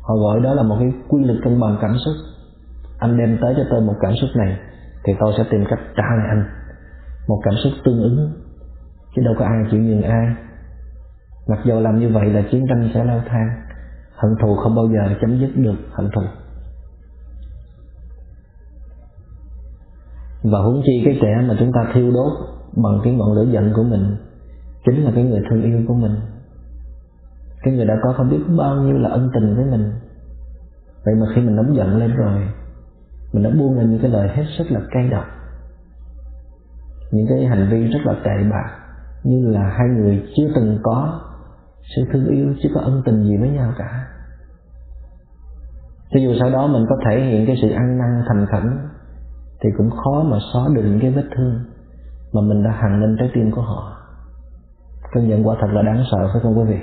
Họ gọi đó là một cái quy luật cân bằng cảm xúc. Anh đem tới cho tôi một cảm xúc này, thì tôi sẽ tìm cách trả lại anh một cảm xúc tương ứng chứ đâu có ai chịu nhường ai. Mặc dù làm như vậy là chiến tranh sẽ leo thang. Hận thù không bao giờ chấm dứt được hận thù. Và huống chi cái kẻ mà chúng ta thiêu đốt bằng cái ngọn lửa giận của mình, chính là cái người thương yêu của mình. Cái người đã có không biết bao nhiêu là ân tình với mình. Vậy mà khi mình nóng giận lên rồi, mình đã buông lên những cái lời hết sức là cay độc. Những cái hành vi rất là tệ bạc như là hai người chưa từng có sự thương yêu, chưa có ân tình gì với nhau cả. Cho dù sau đó mình có thể hiện cái sự ăn năn thành khẩn, thì cũng khó mà xóa được những cái vết thương mà mình đã hằn lên trái tim của họ. Cơn giận quả thật là đáng sợ, phải không quý vị?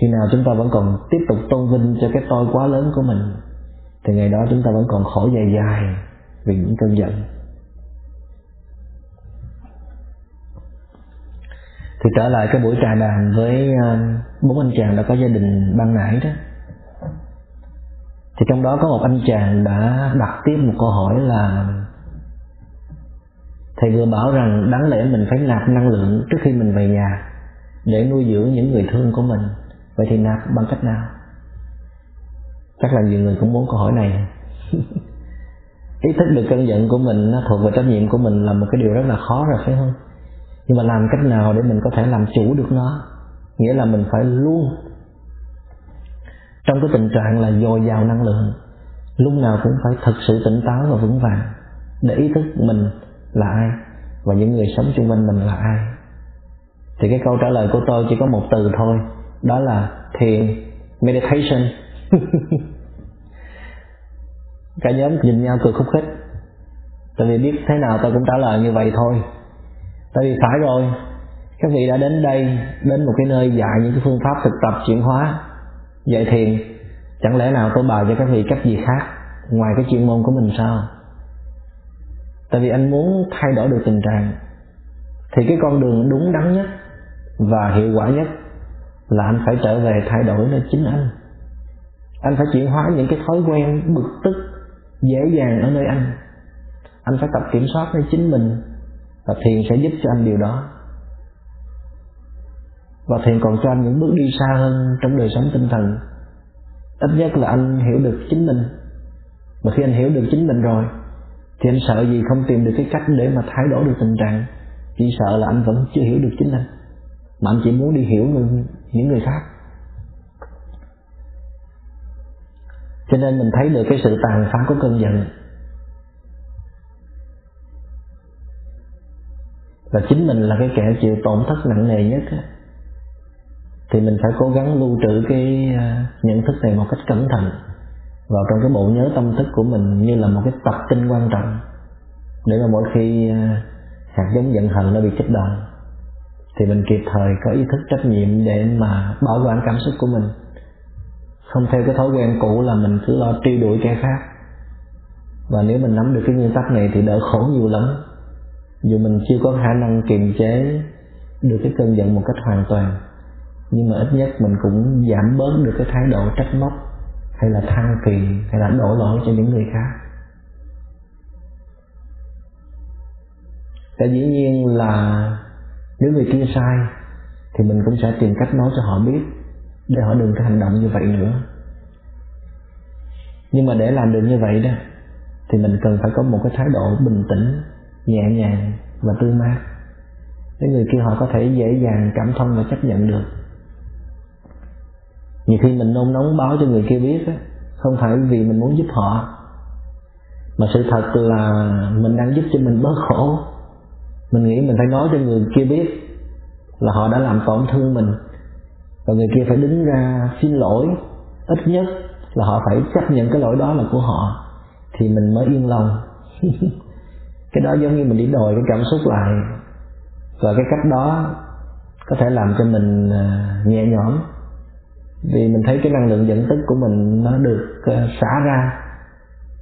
Khi nào chúng ta vẫn còn tiếp tục tôn vinh cho cái tôi quá lớn của mình, thì ngày đó chúng ta vẫn còn khổ dài dài vì những cơn giận. Thì trở lại cái buổi trà đàm với ờ, bốn anh chàng đã có gia đình ban nãy đó. Thì trong đó có một anh chàng đã đặt tiếp một câu hỏi là, thầy vừa bảo rằng đáng lẽ mình phải nạp năng lượng trước khi mình về nhà để nuôi dưỡng những người thương của mình. Vậy thì nạp bằng cách nào? Chắc là nhiều người cũng muốn câu hỏi này. Ý thức được cơn giận của mình nó thuộc về trách nhiệm của mình là một cái điều rất là khó rồi, phải không? Nhưng mà làm cách nào để mình có thể làm chủ được nó? Nghĩa là mình phải luôn trong cái tình trạng là dồi dào năng lượng, lúc nào cũng phải thật sự tỉnh táo và vững vàng để ý thức mình là ai và những người sống xung quanh mình là ai. Thì cái câu trả lời của tôi chỉ có một từ thôi, đó là thiền meditation. Cả nhóm nhìn nhau cười khúc khích. Tại vì biết thế nào tôi cũng trả lời như vậy thôi tại vì phải rồi, các vị đã đến đây, đến một cái nơi dạy những cái phương pháp thực tập chuyển hóa, dạy thiền. Chẳng lẽ nào tôi bài cho các vị cách gì khác ngoài cái chuyên môn của mình sao? Tại vì anh muốn thay đổi được tình trạng. Thì cái con đường đúng đắn nhất và hiệu quả nhất là anh phải trở về thay đổi nơi chính anh. Anh phải chuyển hóa những cái thói quen, bực tức dễ dàng ở nơi anh. Anh phải tập kiểm soát nơi chính mình và thiền sẽ giúp cho anh điều đó. Và thiền còn cho anh những bước đi xa hơn trong đời sống tinh thần. Ít nhất là anh hiểu được chính mình. Và khi anh hiểu được chính mình rồi thì anh sợ gì không tìm được cái cách để mà thay đổi được tình trạng. Chỉ sợ là anh vẫn chưa hiểu được chính anh. Mà anh chỉ muốn đi hiểu người, những người khác. Cho nên mình thấy được cái sự tàn phá của cơn giận. Và chính mình là cái kẻ chịu tổn thất nặng nề nhất thì mình phải cố gắng lưu trữ cái à, nhận thức này một cách cẩn thận vào trong cái bộ nhớ tâm thức của mình như là một cái tập tin quan trọng. Để mà mỗi khi à, hạt giống giận hờn nó bị kích động thì mình kịp thời có ý thức trách nhiệm để mà bảo quản cảm xúc của mình. Không theo cái thói quen cũ là mình cứ lo truy đuổi kẻ khác. Và nếu mình nắm được cái nguyên tắc này thì đỡ khổ nhiều lắm dù mình chưa có khả năng kiềm chế được cái cơn giận một cách hoàn toàn, nhưng mà ít nhất mình cũng giảm bớt được cái thái độ trách móc, hay là than phiền, hay là đổ lỗi cho những người khác. Tại dĩ nhiên là nếu người kia sai, thì mình cũng sẽ tìm cách nói cho họ biết, để họ đừng có hành động như vậy nữa. Nhưng mà để làm được như vậy đó, thì mình cần phải có một cái thái độ bình tĩnh nhẹ nhàng và tươi mát. Cái người kia họ có thể dễ dàng cảm thông và chấp nhận được. Nhiều khi mình nôn nóng báo cho người kia biết á, không phải vì mình muốn giúp họ mà sự thật là mình đang giúp cho mình bớt khổ. Mình nghĩ mình phải nói cho người kia biết là họ đã làm tổn thương mình và người kia phải đứng ra xin lỗi. Ít nhất là họ phải chấp nhận cái lỗi đó là của họ thì mình mới yên lòng. cái đó giống như mình đi đòi cái cảm xúc lại. Và cái cách đó có thể làm cho mình à, nhẹ nhõm. Vì mình thấy cái năng lượng dẫn tức của mình nó được à, xả ra,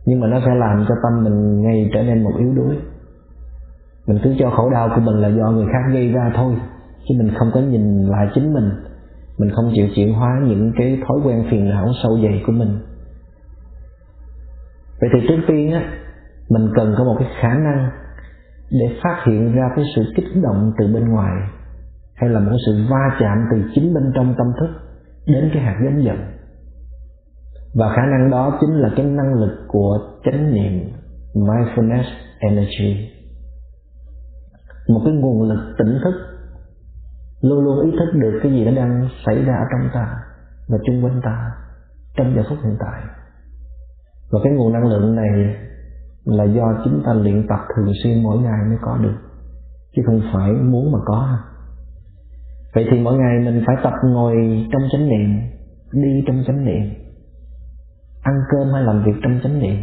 nhưng mà nó sẽ làm cho tâm mình ngay trở nên một yếu đuối. Mình cứ cho khổ đau của mình là do người khác gây ra thôi, chứ mình không có nhìn lại chính mình. Mình không chịu chuyển hóa những cái thói quen phiền não sâu dày của mình. Vậy thì trước tiên á mình cần có một cái khả năng để phát hiện ra cái sự kích động từ bên ngoài, hay là một sự va chạm từ chính bên trong tâm thức đến cái hạt giống giận. Và khả năng đó chính là cái năng lực của chánh niệm, mindfulness energy. Một cái nguồn lực tỉnh thức, luôn luôn ý thức được cái gì nó đang xảy ra ở trong ta và chung quanh ta trong giờ phút hiện tại. Và cái nguồn năng lượng này là do chúng ta luyện tập thường xuyên mỗi ngày mới có được, chứ không phải muốn mà có. Vậy thì mỗi ngày mình phải tập ngồi trong chánh niệm, đi trong chánh niệm, ăn cơm hay làm việc trong chánh niệm,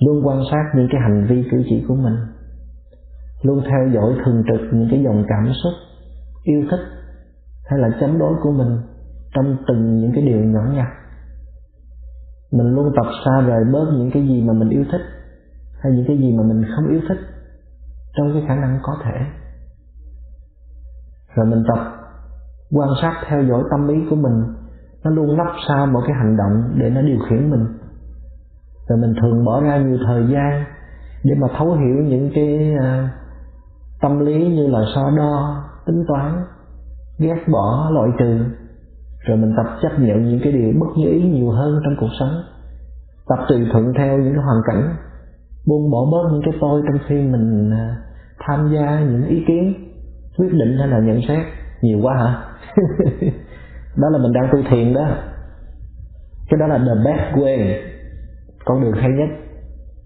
luôn quan sát những cái hành vi cử chỉ của mình, luôn theo dõi thường trực những cái dòng cảm xúc, yêu thích hay là chống đối của mình trong từng những cái điều nhỏ nhặt. Mình luôn tập xa rời bớt những cái gì mà mình yêu thích hay những cái gì mà mình không yêu thích trong cái khả năng có thể. Rồi mình tập quan sát theo dõi tâm ý của mình nó luôn lắp sau một cái hành động để nó điều khiển mình. Rồi mình thường bỏ ra nhiều thời gian để mà thấu hiểu những cái uh, tâm lý như là so đo tính toán ghét bỏ loại trừ. Rồi mình tập chấp nhận những cái điều bất như ý nhiều hơn trong cuộc sống. Tập tùy thuận theo những cái hoàn cảnh buông bỏ bớt những cái tôi trong khi mình à, tham gia những ý kiến quyết định hay là nhận xét. Nhiều quá hả? Đó là mình đang tu thiền đó. Cái đó là the best way, con đường hay nhất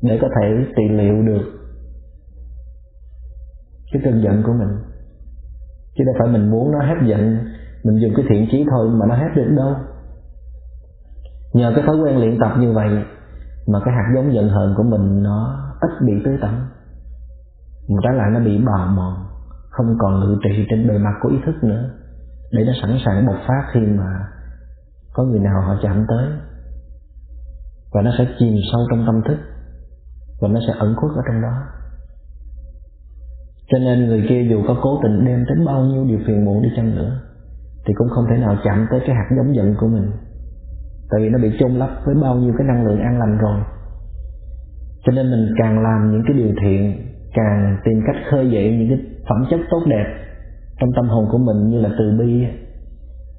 để có thể trị liệu được cái cơn giận của mình. Chứ đâu phải mình muốn nó hết giận, mình dùng cái thiện chí thôi mà nó hết được đâu. Nhờ cái thói quen luyện tập như vậy mà cái hạt giống giận hờn của mình nó ít bị tưới tẩm. Mà trái lại nó bị bào mòn, không còn ngự trị trên bề mặt của ý thức nữa. Để nó sẵn sàng bộc phát khi mà có người nào họ chạm tới. Và nó sẽ chìm sâu trong tâm thức, và nó sẽ ẩn khuất ở trong đó. Cho nên người kia dù có cố tình đem đến bao nhiêu điều phiền muộn đi chăng nữa, thì cũng không thể nào chạm tới cái hạt giống giận của mình tại vì nó bị chôn lấp với bao nhiêu cái năng lượng an lành rồi. Cho nên mình càng làm những cái điều thiện, càng tìm cách khơi dậy những cái phẩm chất tốt đẹp trong tâm hồn của mình như là từ bi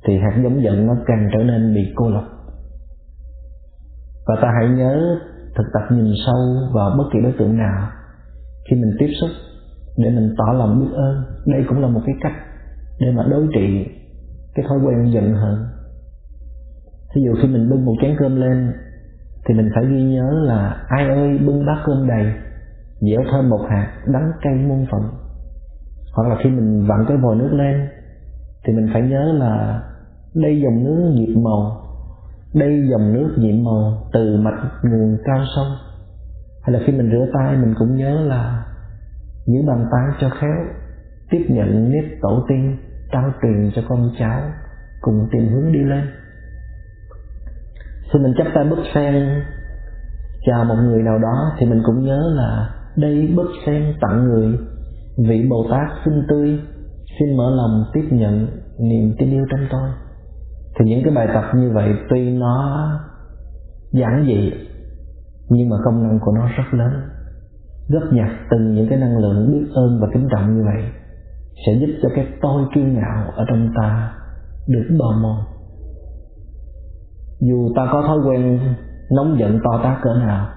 thì hạt giống giận nó càng trở nên bị cô lập. Và ta hãy nhớ thực tập nhìn sâu vào bất kỳ đối tượng nào khi mình tiếp xúc để mình tỏ lòng biết ơn. Đây cũng là một cái cách để mà đối trị cái thói quen giận hờn ví dụ khi mình bưng một chén cơm lên, thì mình phải ghi nhớ là ai ơi, bưng bát cơm đầy, dẻo thơm một hạt đắng cay muôn phận hoặc là khi mình vặn cái vòi nước lên, thì mình phải nhớ là đây dòng nước nhiệm màu, đây dòng nước nhiệm màu từ mạch nguồn cao sông. Hay là khi mình rửa tay, mình cũng nhớ là giữ bàn tay cho khéo, tiếp nhận nếp tổ tiên, trao truyền cho con cháu cùng tìm hướng đi lên khi mình chắp tay bức sen chào một người nào đó thì mình cũng nhớ là đây bức sen tặng người vị bồ tát xinh tươi, xin mở lòng tiếp nhận niềm tin yêu trong tôi. Thì những cái bài tập như vậy tuy nó giản dị, nhưng mà công năng của nó rất lớn. Góp nhặt từng những cái năng lượng biết ơn và kính trọng như vậy sẽ giúp cho cái tôi kiêu ngạo ở trong ta được bò mòn dù ta có thói quen nóng giận to tát cỡ nào,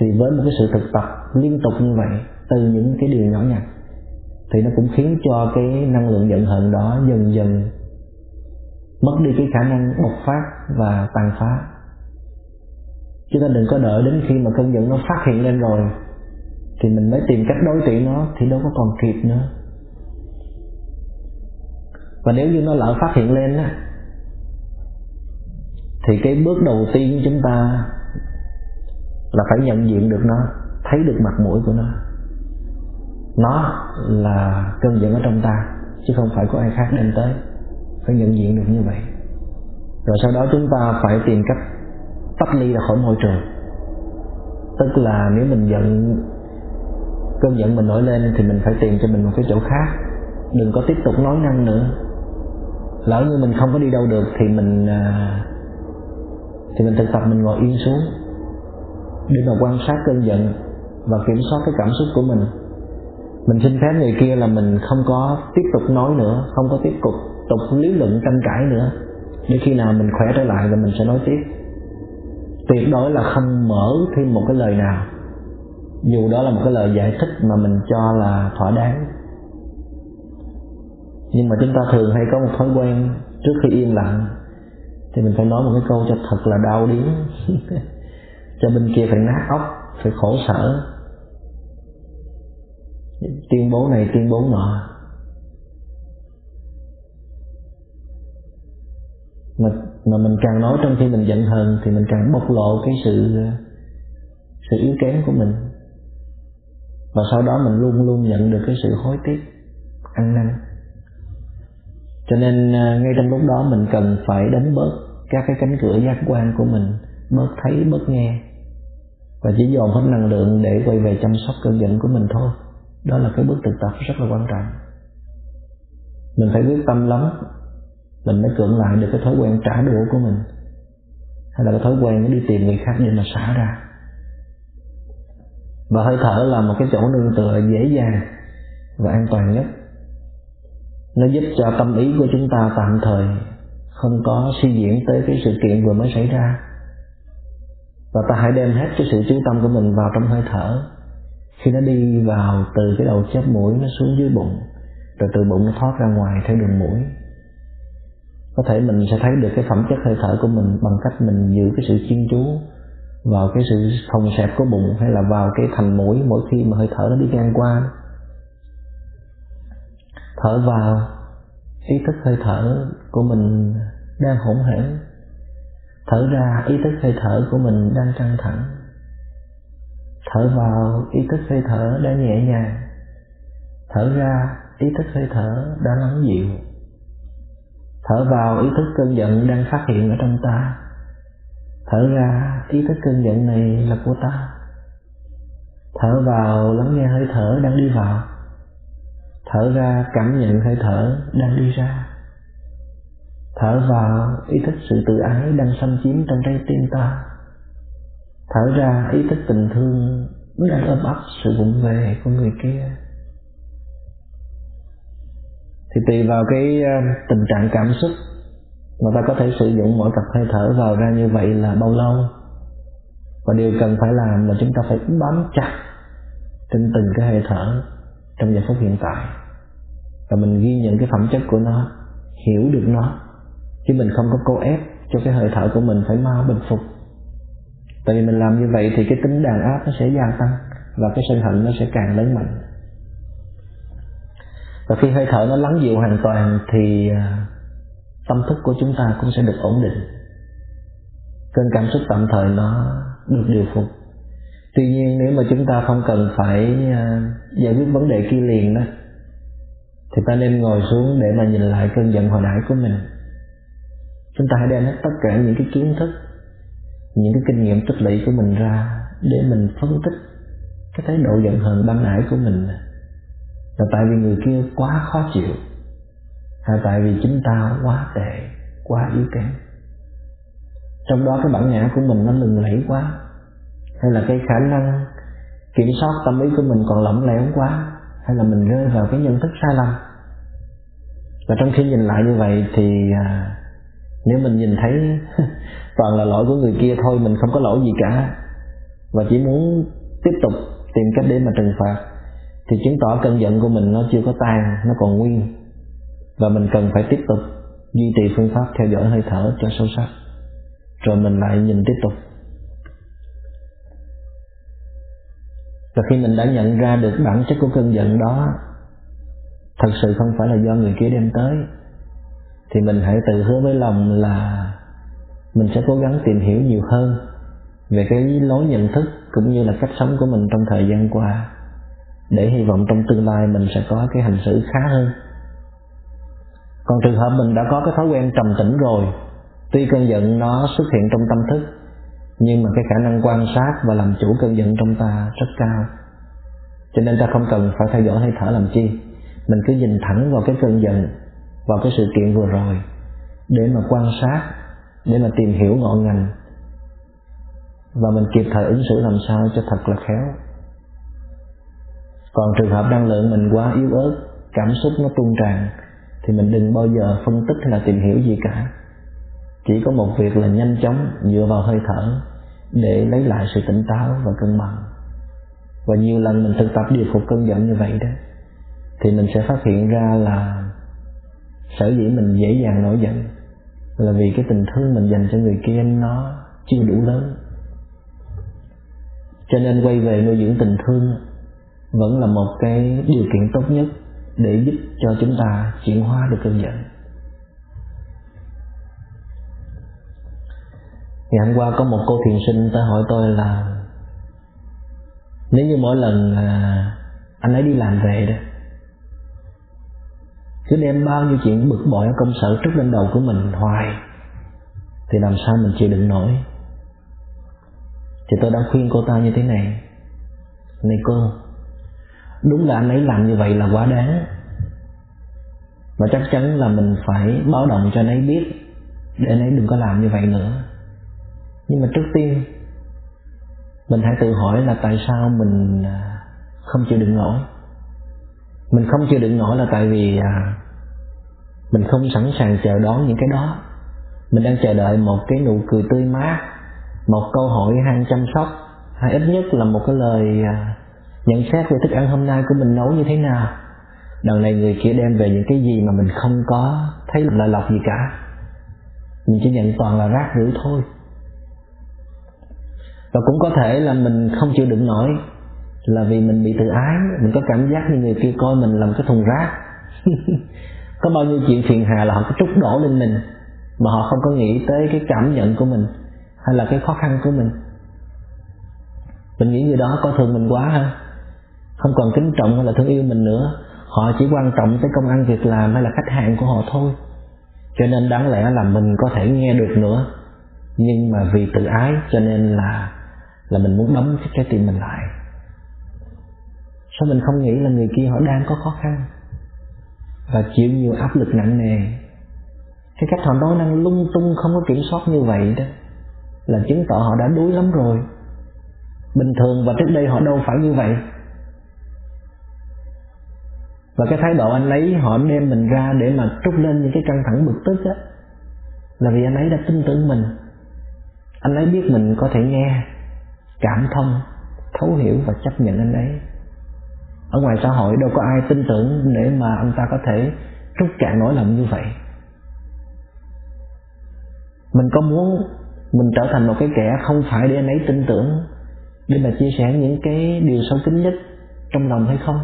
thì với một cái sự thực tập liên tục như vậy, từ những cái điều nhỏ nhặt, thì nó cũng khiến cho cái năng lượng giận hờn đó dần dần mất đi cái khả năng bộc phát và tàn phá. Chúng ta đừng có đợi đến khi mà cơn giận nó phát hiện lên rồi, thì mình mới tìm cách đối trị nó thì đâu có còn kịp nữa. Và nếu như nó lỡ phát hiện lên á thì cái bước đầu tiên chúng ta là phải nhận diện được nó thấy được mặt mũi của nó. Nó là cơn giận ở trong ta chứ không phải có ai khác đem tới. Phải nhận diện được như vậy. Rồi sau đó chúng ta phải tìm cách tách ly ra khỏi môi trường. Tức là nếu mình giận cơn giận mình nổi lên thì mình phải tìm cho mình một cái chỗ khác. Đừng có tiếp tục nói năng nữa. Lỡ như mình không có đi đâu được thì mình à, thì mình thực tập, mình ngồi yên xuống để mà quan sát cơn giận và kiểm soát cái cảm xúc của mình. Mình xin phép người kia là mình không có tiếp tục nói nữa, không có tiếp tục tục lý luận tranh cãi nữa. Để khi nào mình khỏe trở lại rồi mình sẽ nói tiếp. Tuyệt đối là không mở thêm một cái lời nào. Dù đó là một cái lời giải thích mà mình cho là thỏa đáng. Nhưng mà chúng ta thường hay có một thói quen trước khi yên lặng thì mình phải nói một cái câu cho thật là đau điếng. Cho bên kia phải nát óc, phải khổ sở. Tuyên bố này, tuyên bố nọ. Mà mà mình càng nói trong khi mình giận hờn thì mình càng bộc lộ cái sự sự yếu kém của mình. Và sau đó mình luôn luôn nhận được cái sự hối tiếc, ăn năn cho nên à, ngay trong lúc đó mình cần phải đánh bớt các cái cánh cửa giác quan của mình, bớt thấy, bớt nghe. Và chỉ dồn hết năng lượng để quay về chăm sóc cơn giận của mình thôi. Đó là cái bước thực tập rất là quan trọng. Mình phải quyết tâm lắm. Mình mới cưỡng lại được cái thói quen trả đũa của mình. Hay là cái thói quen đi tìm người khác để mà xả ra. Và hơi thở là một cái chỗ nương tựa dễ dàng và an toàn nhất nó giúp cho tâm ý của chúng ta tạm thời, không có suy diễn tới cái sự kiện vừa mới xảy ra. Và ta hãy đem hết cái sự chú tâm của mình vào trong hơi thở. Khi nó đi vào từ cái đầu chóp mũi, nó xuống dưới bụng, rồi từ bụng nó thoát ra ngoài theo đường mũi. Có thể mình sẽ thấy được cái phẩm chất hơi thở của mình bằng cách mình giữ cái sự chuyên chú vào cái sự phồng xẹp của bụng, hay là vào cái thành mũi mỗi khi mà hơi thở nó đi ngang qua thở vào. Ý thức hơi thở của mình đang hỗn hển. Thở ra, ý thức hơi thở của mình đang căng thẳng. Thở vào, ý thức hơi thở đã nhẹ nhàng. Thở ra, ý thức hơi thở đã lắng dịu. Thở vào, ý thức cơn giận đang phát hiện ở trong ta. Thở ra, ý thức cơn giận này là của ta. Thở vào, lắng nghe hơi thở đang đi vào thở ra, cảm nhận hơi thở đang đi ra. Thở vào, ý thức sự tự ái đang xâm chiếm trong trái tim ta. Thở ra, ý thức tình thương đang ôm ấp sự vụng về của người kia. Thì tùy vào cái ờ, tình trạng cảm xúc mà ta có thể sử dụng mỗi tập hơi thở vào ra như vậy là bao lâu? Và điều cần phải làm là chúng ta phải bám chặt trên từng cái hơi thở trong giờ phút hiện tại. Và mình ghi nhận cái phẩm chất của nó, hiểu được nó. Chứ mình không có cố ép cho cái hơi thở của mình phải mau bình phục. Tại vì mình làm như vậy thì cái tính đàn áp nó sẽ gia tăng và cái sân hận nó sẽ càng lớn mạnh. Và khi hơi thở nó lắng dịu hoàn toàn thì à, tâm thức của chúng ta cũng sẽ được ổn định. Cơn cảm xúc tạm thời nó được điều phục tuy nhiên nếu mà chúng ta không cần phải à, giải quyết vấn đề kia liền đó, thì ta nên ngồi xuống để mà nhìn lại cơn giận hồi nãy của mình. Chúng ta hãy đem hết tất cả những cái kiến thức, những cái kinh nghiệm tích lũy của mình ra để mình phân tích cái thái độ giận hờn ban nãy của mình. Là tại vì người kia quá khó chịu, hay tại vì chúng ta quá tệ, quá yếu kém. Trong đó cái bản ngã của mình nó lừng lẫy quá hay là cái khả năng kiểm soát tâm ý của mình còn lỏng lẻo quá hay là mình rơi vào cái nhận thức sai lầm? Và trong khi nhìn lại như vậy thì à, nếu mình nhìn thấy toàn là lỗi của người kia thôi mình không có lỗi gì cả. Và chỉ muốn tiếp tục tìm cách để mà trừng phạt thì chứng tỏ cơn giận của mình nó chưa có tan nó còn nguyên. Và mình cần phải tiếp tục duy trì phương pháp theo dõi hơi thở cho sâu sắc. Rồi mình lại nhìn tiếp tục. Và khi mình đã nhận ra được bản chất của cơn giận đó, thật sự không phải là do người kia đem tới, thì mình hãy tự hứa với lòng là mình sẽ cố gắng tìm hiểu nhiều hơn về cái lối nhận thức cũng như là cách sống của mình trong thời gian qua, để hy vọng trong tương lai mình sẽ có cái hành xử khá hơn. Còn trường hợp mình đã có cái thói quen trầm tĩnh rồi, tuy cơn giận nó xuất hiện trong tâm thức nhưng mà cái khả năng quan sát và làm chủ cơn giận trong ta rất cao. Cho nên ta không cần phải theo dõi hơi thở làm chi. Mình cứ nhìn thẳng vào cái cơn giận, vào cái sự kiện vừa rồi, để mà quan sát, để mà tìm hiểu ngọn ngành. Và mình kịp thời ứng xử làm sao cho thật là khéo. Còn trường hợp năng lượng mình quá yếu ớt, cảm xúc nó tuôn tràn, thì mình đừng bao giờ phân tích hay là tìm hiểu gì cả. Chỉ có một việc là nhanh chóng dựa vào hơi thở để lấy lại sự tỉnh táo và cân bằng. Và nhiều lần mình thực tập điều phục cơn giận như vậy đó, thì mình sẽ phát hiện ra là sở dĩ mình dễ dàng nổi giận là vì cái tình thương mình dành cho người kia nó chưa đủ lớn. Cho nên quay về nuôi dưỡng tình thương vẫn là một cái điều kiện tốt nhất để giúp cho chúng ta chuyển hóa được cơn giận. Ngày hôm qua có một cô thiền sinh tới hỏi tôi là nếu như mỗi lần à, anh ấy đi làm về đó cứ đem bao nhiêu chuyện bực bội ở công sở trút lên đầu của mình hoài thì làm sao mình chịu đựng nổi? Thì tôi đã khuyên cô ta như thế này này cô đúng là anh ấy làm như vậy là quá đáng và chắc chắn là mình phải báo động cho anh ấy biết để anh ấy đừng có làm như vậy nữa nhưng mà trước tiên, mình hãy tự hỏi là tại sao mình à, không chịu đựng nổi. Mình không chịu đựng nổi là tại vì à, mình không sẵn sàng chờ đón những cái đó. Mình đang chờ đợi một cái nụ cười tươi mát, một câu hỏi hay chăm sóc, hay ít nhất là một cái lời à, nhận xét về thức ăn hôm nay của mình nấu như thế nào. Đằng này người kia đem về những cái gì mà mình không có thấy lợi lộc gì cả. Mình chỉ nhận toàn là rác rưởi thôi và cũng có thể là mình không chịu đựng nổi, là vì mình bị tự ái, mình có cảm giác như người kia coi mình làm cái thùng rác. Có bao nhiêu chuyện phiền hà là họ cứ trút đổ lên mình, mà họ không có nghĩ tới cái cảm nhận của mình hay là cái khó khăn của mình. Mình nghĩ người đó coi thường mình quá ha. Không còn kính trọng hay là thương yêu mình nữa. Họ chỉ quan trọng tới công ăn việc làm hay là khách hàng của họ thôi. Cho nên đáng lẽ là mình có thể nghe được nữa. Nhưng mà vì tự ái cho nên là là mình muốn đóng cái trái tim mình lại. Sao mình không nghĩ là người kia họ đang có khó khăn và chịu nhiều áp lực nặng nề? Cái cách họ nói năng lung tung, không có kiểm soát như vậy đó là chứng tỏ họ đã đuối lắm rồi. Bình thường và trước đây họ đâu phải như vậy. Và cái thái độ anh ấy, họ đem mình ra để mà trút lên những cái căng thẳng bực tức á, là vì anh ấy đã tin tưởng mình. Anh ấy biết mình có thể nghe cảm thông, thấu hiểu và chấp nhận anh ấy. Ở ngoài xã hội đâu có ai tin tưởng để mà anh ta có thể trút cạn nỗi lòng như vậy. Mình có muốn mình trở thành một cái kẻ không phải để anh ấy tin tưởng, để mà chia sẻ những cái điều sâu kín nhất trong lòng hay không?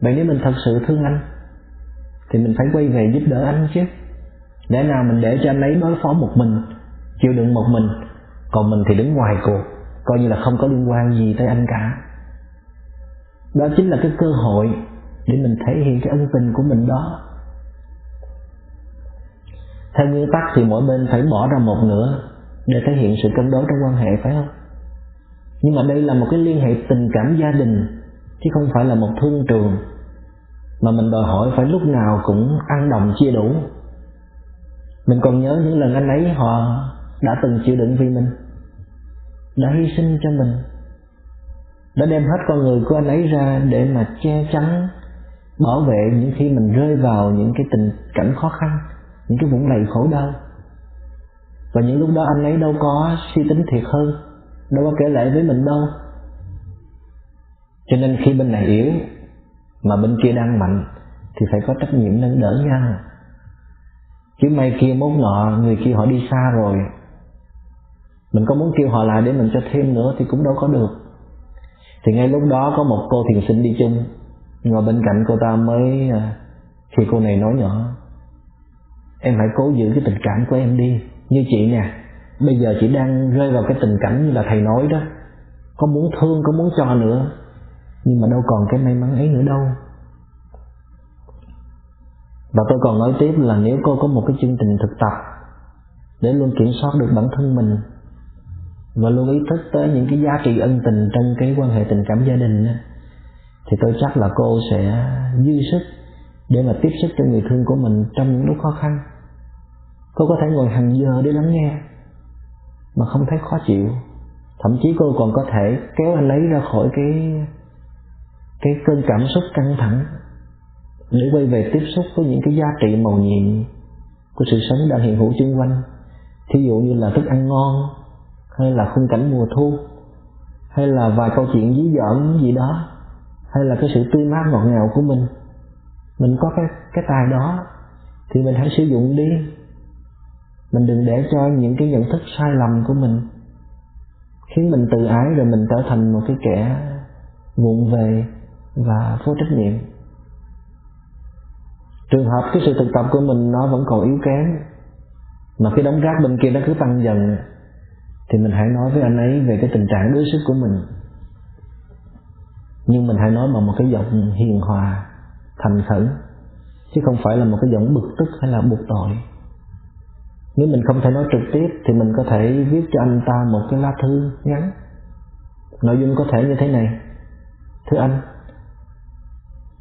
Vậy nếu mình thật sự thương anh, thì mình phải quay về giúp đỡ anh chứ. Để nào mình để cho anh ấy đối phó một mình, chịu đựng một mình còn mình thì đứng ngoài cuộc, coi như là không có liên quan gì tới anh cả. Đó chính là cái cơ hội để mình thể hiện cái ân tình của mình đó. Theo nguyên tắc thì mỗi bên phải bỏ ra một nửa để thể hiện sự cân đối trong quan hệ, phải không? Nhưng mà đây là một cái liên hệ tình cảm gia đình, chứ không phải là một thương trường. Mà mình đòi hỏi phải lúc nào cũng ăn đồng, chia đủ. Mình còn nhớ những lần anh ấy, họ đã từng chịu đựng vì mình. Đã hy sinh cho mình. Đã đem hết con người của anh ấy ra để mà che chắn, bảo vệ những khi mình rơi vào những cái tình cảnh khó khăn, những cái vũng lầy khổ đau. Và những lúc đó anh ấy đâu có suy tính thiệt hơn, đâu có kể lệ với mình đâu. Cho nên khi bên này yếu, mà bên kia đang mạnh, thì phải có trách nhiệm nâng đỡ nhau. Chứ may kia mốt nọ, người kia họ đi xa rồi mình có muốn kêu họ lại để mình cho thêm nữa thì cũng đâu có được. Thì ngay lúc đó có một cô thiền sinh đi chung, ngồi bên cạnh cô ta mới thì khi cô này nói nhỏ, em hãy cố giữ cái tình cảm của em đi. Như chị nè, bây giờ chị đang rơi vào cái tình cảnh như là thầy nói đó. Có muốn thương, có muốn cho nữa, nhưng mà đâu còn cái may mắn ấy nữa đâu. Và tôi còn nói tiếp là nếu cô có một cái chương trình thực tập để luôn kiểm soát được bản thân mình và luôn ý thức tới những cái giá trị ân tình trong cái quan hệ tình cảm gia đình thì tôi chắc là cô sẽ dư sức để mà tiếp sức cho người thương của mình trong những lúc khó khăn. Cô có thể ngồi hàng giờ để lắng nghe, mà không thấy khó chịu. Thậm chí cô còn có thể kéo anh ấy ra khỏi cái cái cơn cảm xúc căng thẳng để quay về tiếp xúc với những cái giá trị màu nhiệm của sự sống đang hiện hữu xung quanh. Thí dụ như là thức ăn ngon hay là khung cảnh mùa thu, hay là vài câu chuyện dí dỏm gì đó, hay là cái sự tươi mát ngọt ngào của mình mình có cái cái tài đó thì mình hãy sử dụng đi. Mình đừng để cho những cái nhận thức sai lầm của mình khiến mình tự ái rồi mình trở thành một cái kẻ vụng về và vô trách nhiệm. Trường hợp cái sự thực tập của mình nó vẫn còn yếu kém, mà cái đống rác bên kia nó cứ tăng dần thì mình hãy nói với anh ấy về cái tình trạng đối xử của mình. Nhưng mình hãy nói bằng một cái giọng hiền hòa, thành khẩn, chứ không phải là một cái giọng bực tức hay là buộc tội. Nếu mình không thể nói trực tiếp thì mình có thể viết cho anh ta một cái lá thư ngắn. Nội dung có thể như thế này. Thưa anh,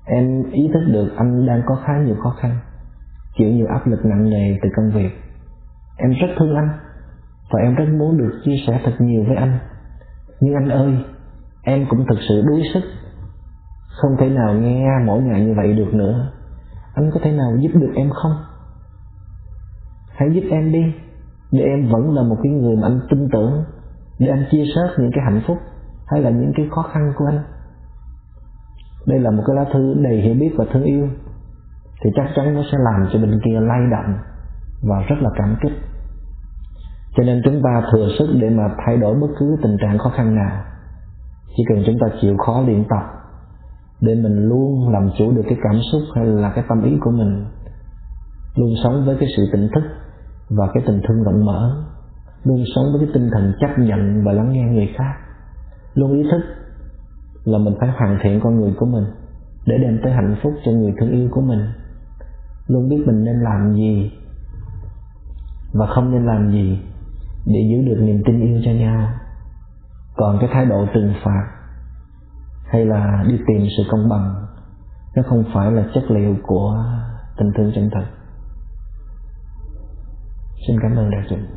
em ý thức được anh đang có khá nhiều khó khăn, chịu nhiều áp lực nặng nề từ công việc. Em rất thương anh và em rất muốn được chia sẻ thật nhiều với anh. Nhưng anh ơi, em cũng thực sự đuối sức. Không thể nào nghe mỗi ngày như vậy được nữa. Anh có thể nào giúp được em không? Hãy giúp em đi, để em vẫn là một cái người mà anh tin tưởng, để anh chia sớt những cái hạnh phúc hay là những cái khó khăn của anh. Đây là một cái lá thư đầy hiểu biết và thương yêu. Thì chắc chắn nó sẽ làm cho bên kia lay động và rất là cảm kích cho nên chúng ta thừa sức để mà thay đổi bất cứ tình trạng khó khăn nào. Chỉ cần chúng ta chịu khó luyện tập, để mình luôn làm chủ được cái cảm xúc hay là cái tâm ý của mình, luôn sống với cái sự tỉnh thức và cái tình thương rộng mở, luôn sống với cái tinh thần chấp nhận và lắng nghe người khác, luôn ý thức là mình phải hoàn thiện con người của mình để đem tới hạnh phúc cho người thương yêu của mình. Luôn biết mình nên làm gì và không nên làm gì để giữ được niềm tin yêu cho nhau còn cái thái độ trừng phạt hay là đi tìm sự công bằng, nó không phải là chất liệu của tình thương chân thật. Xin cảm ơn đại chúng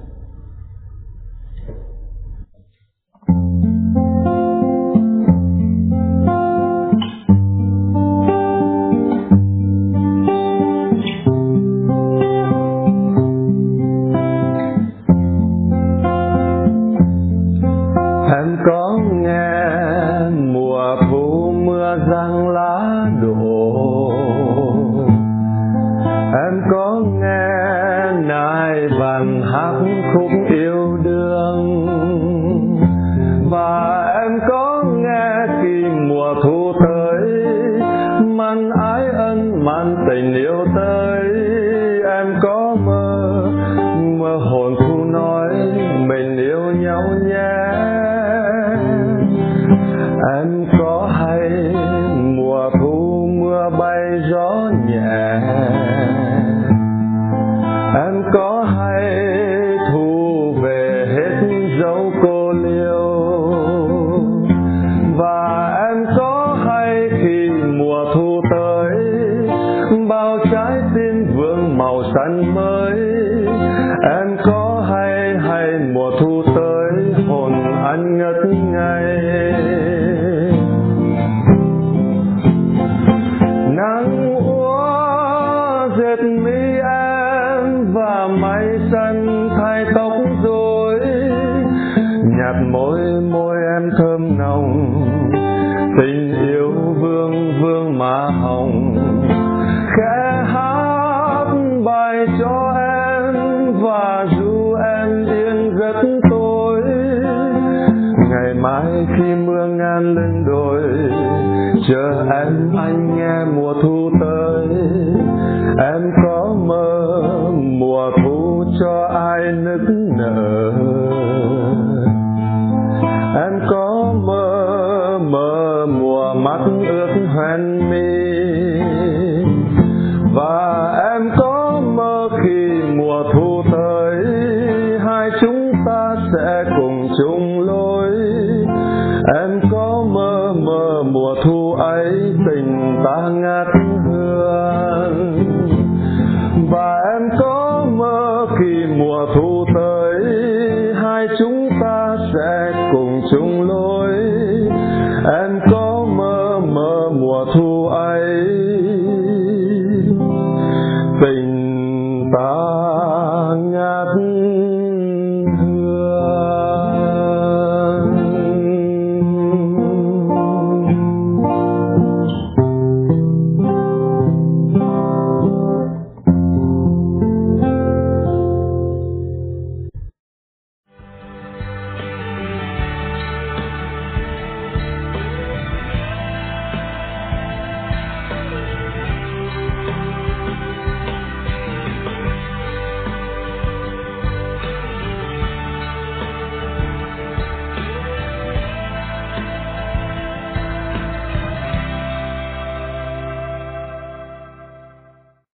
mỗi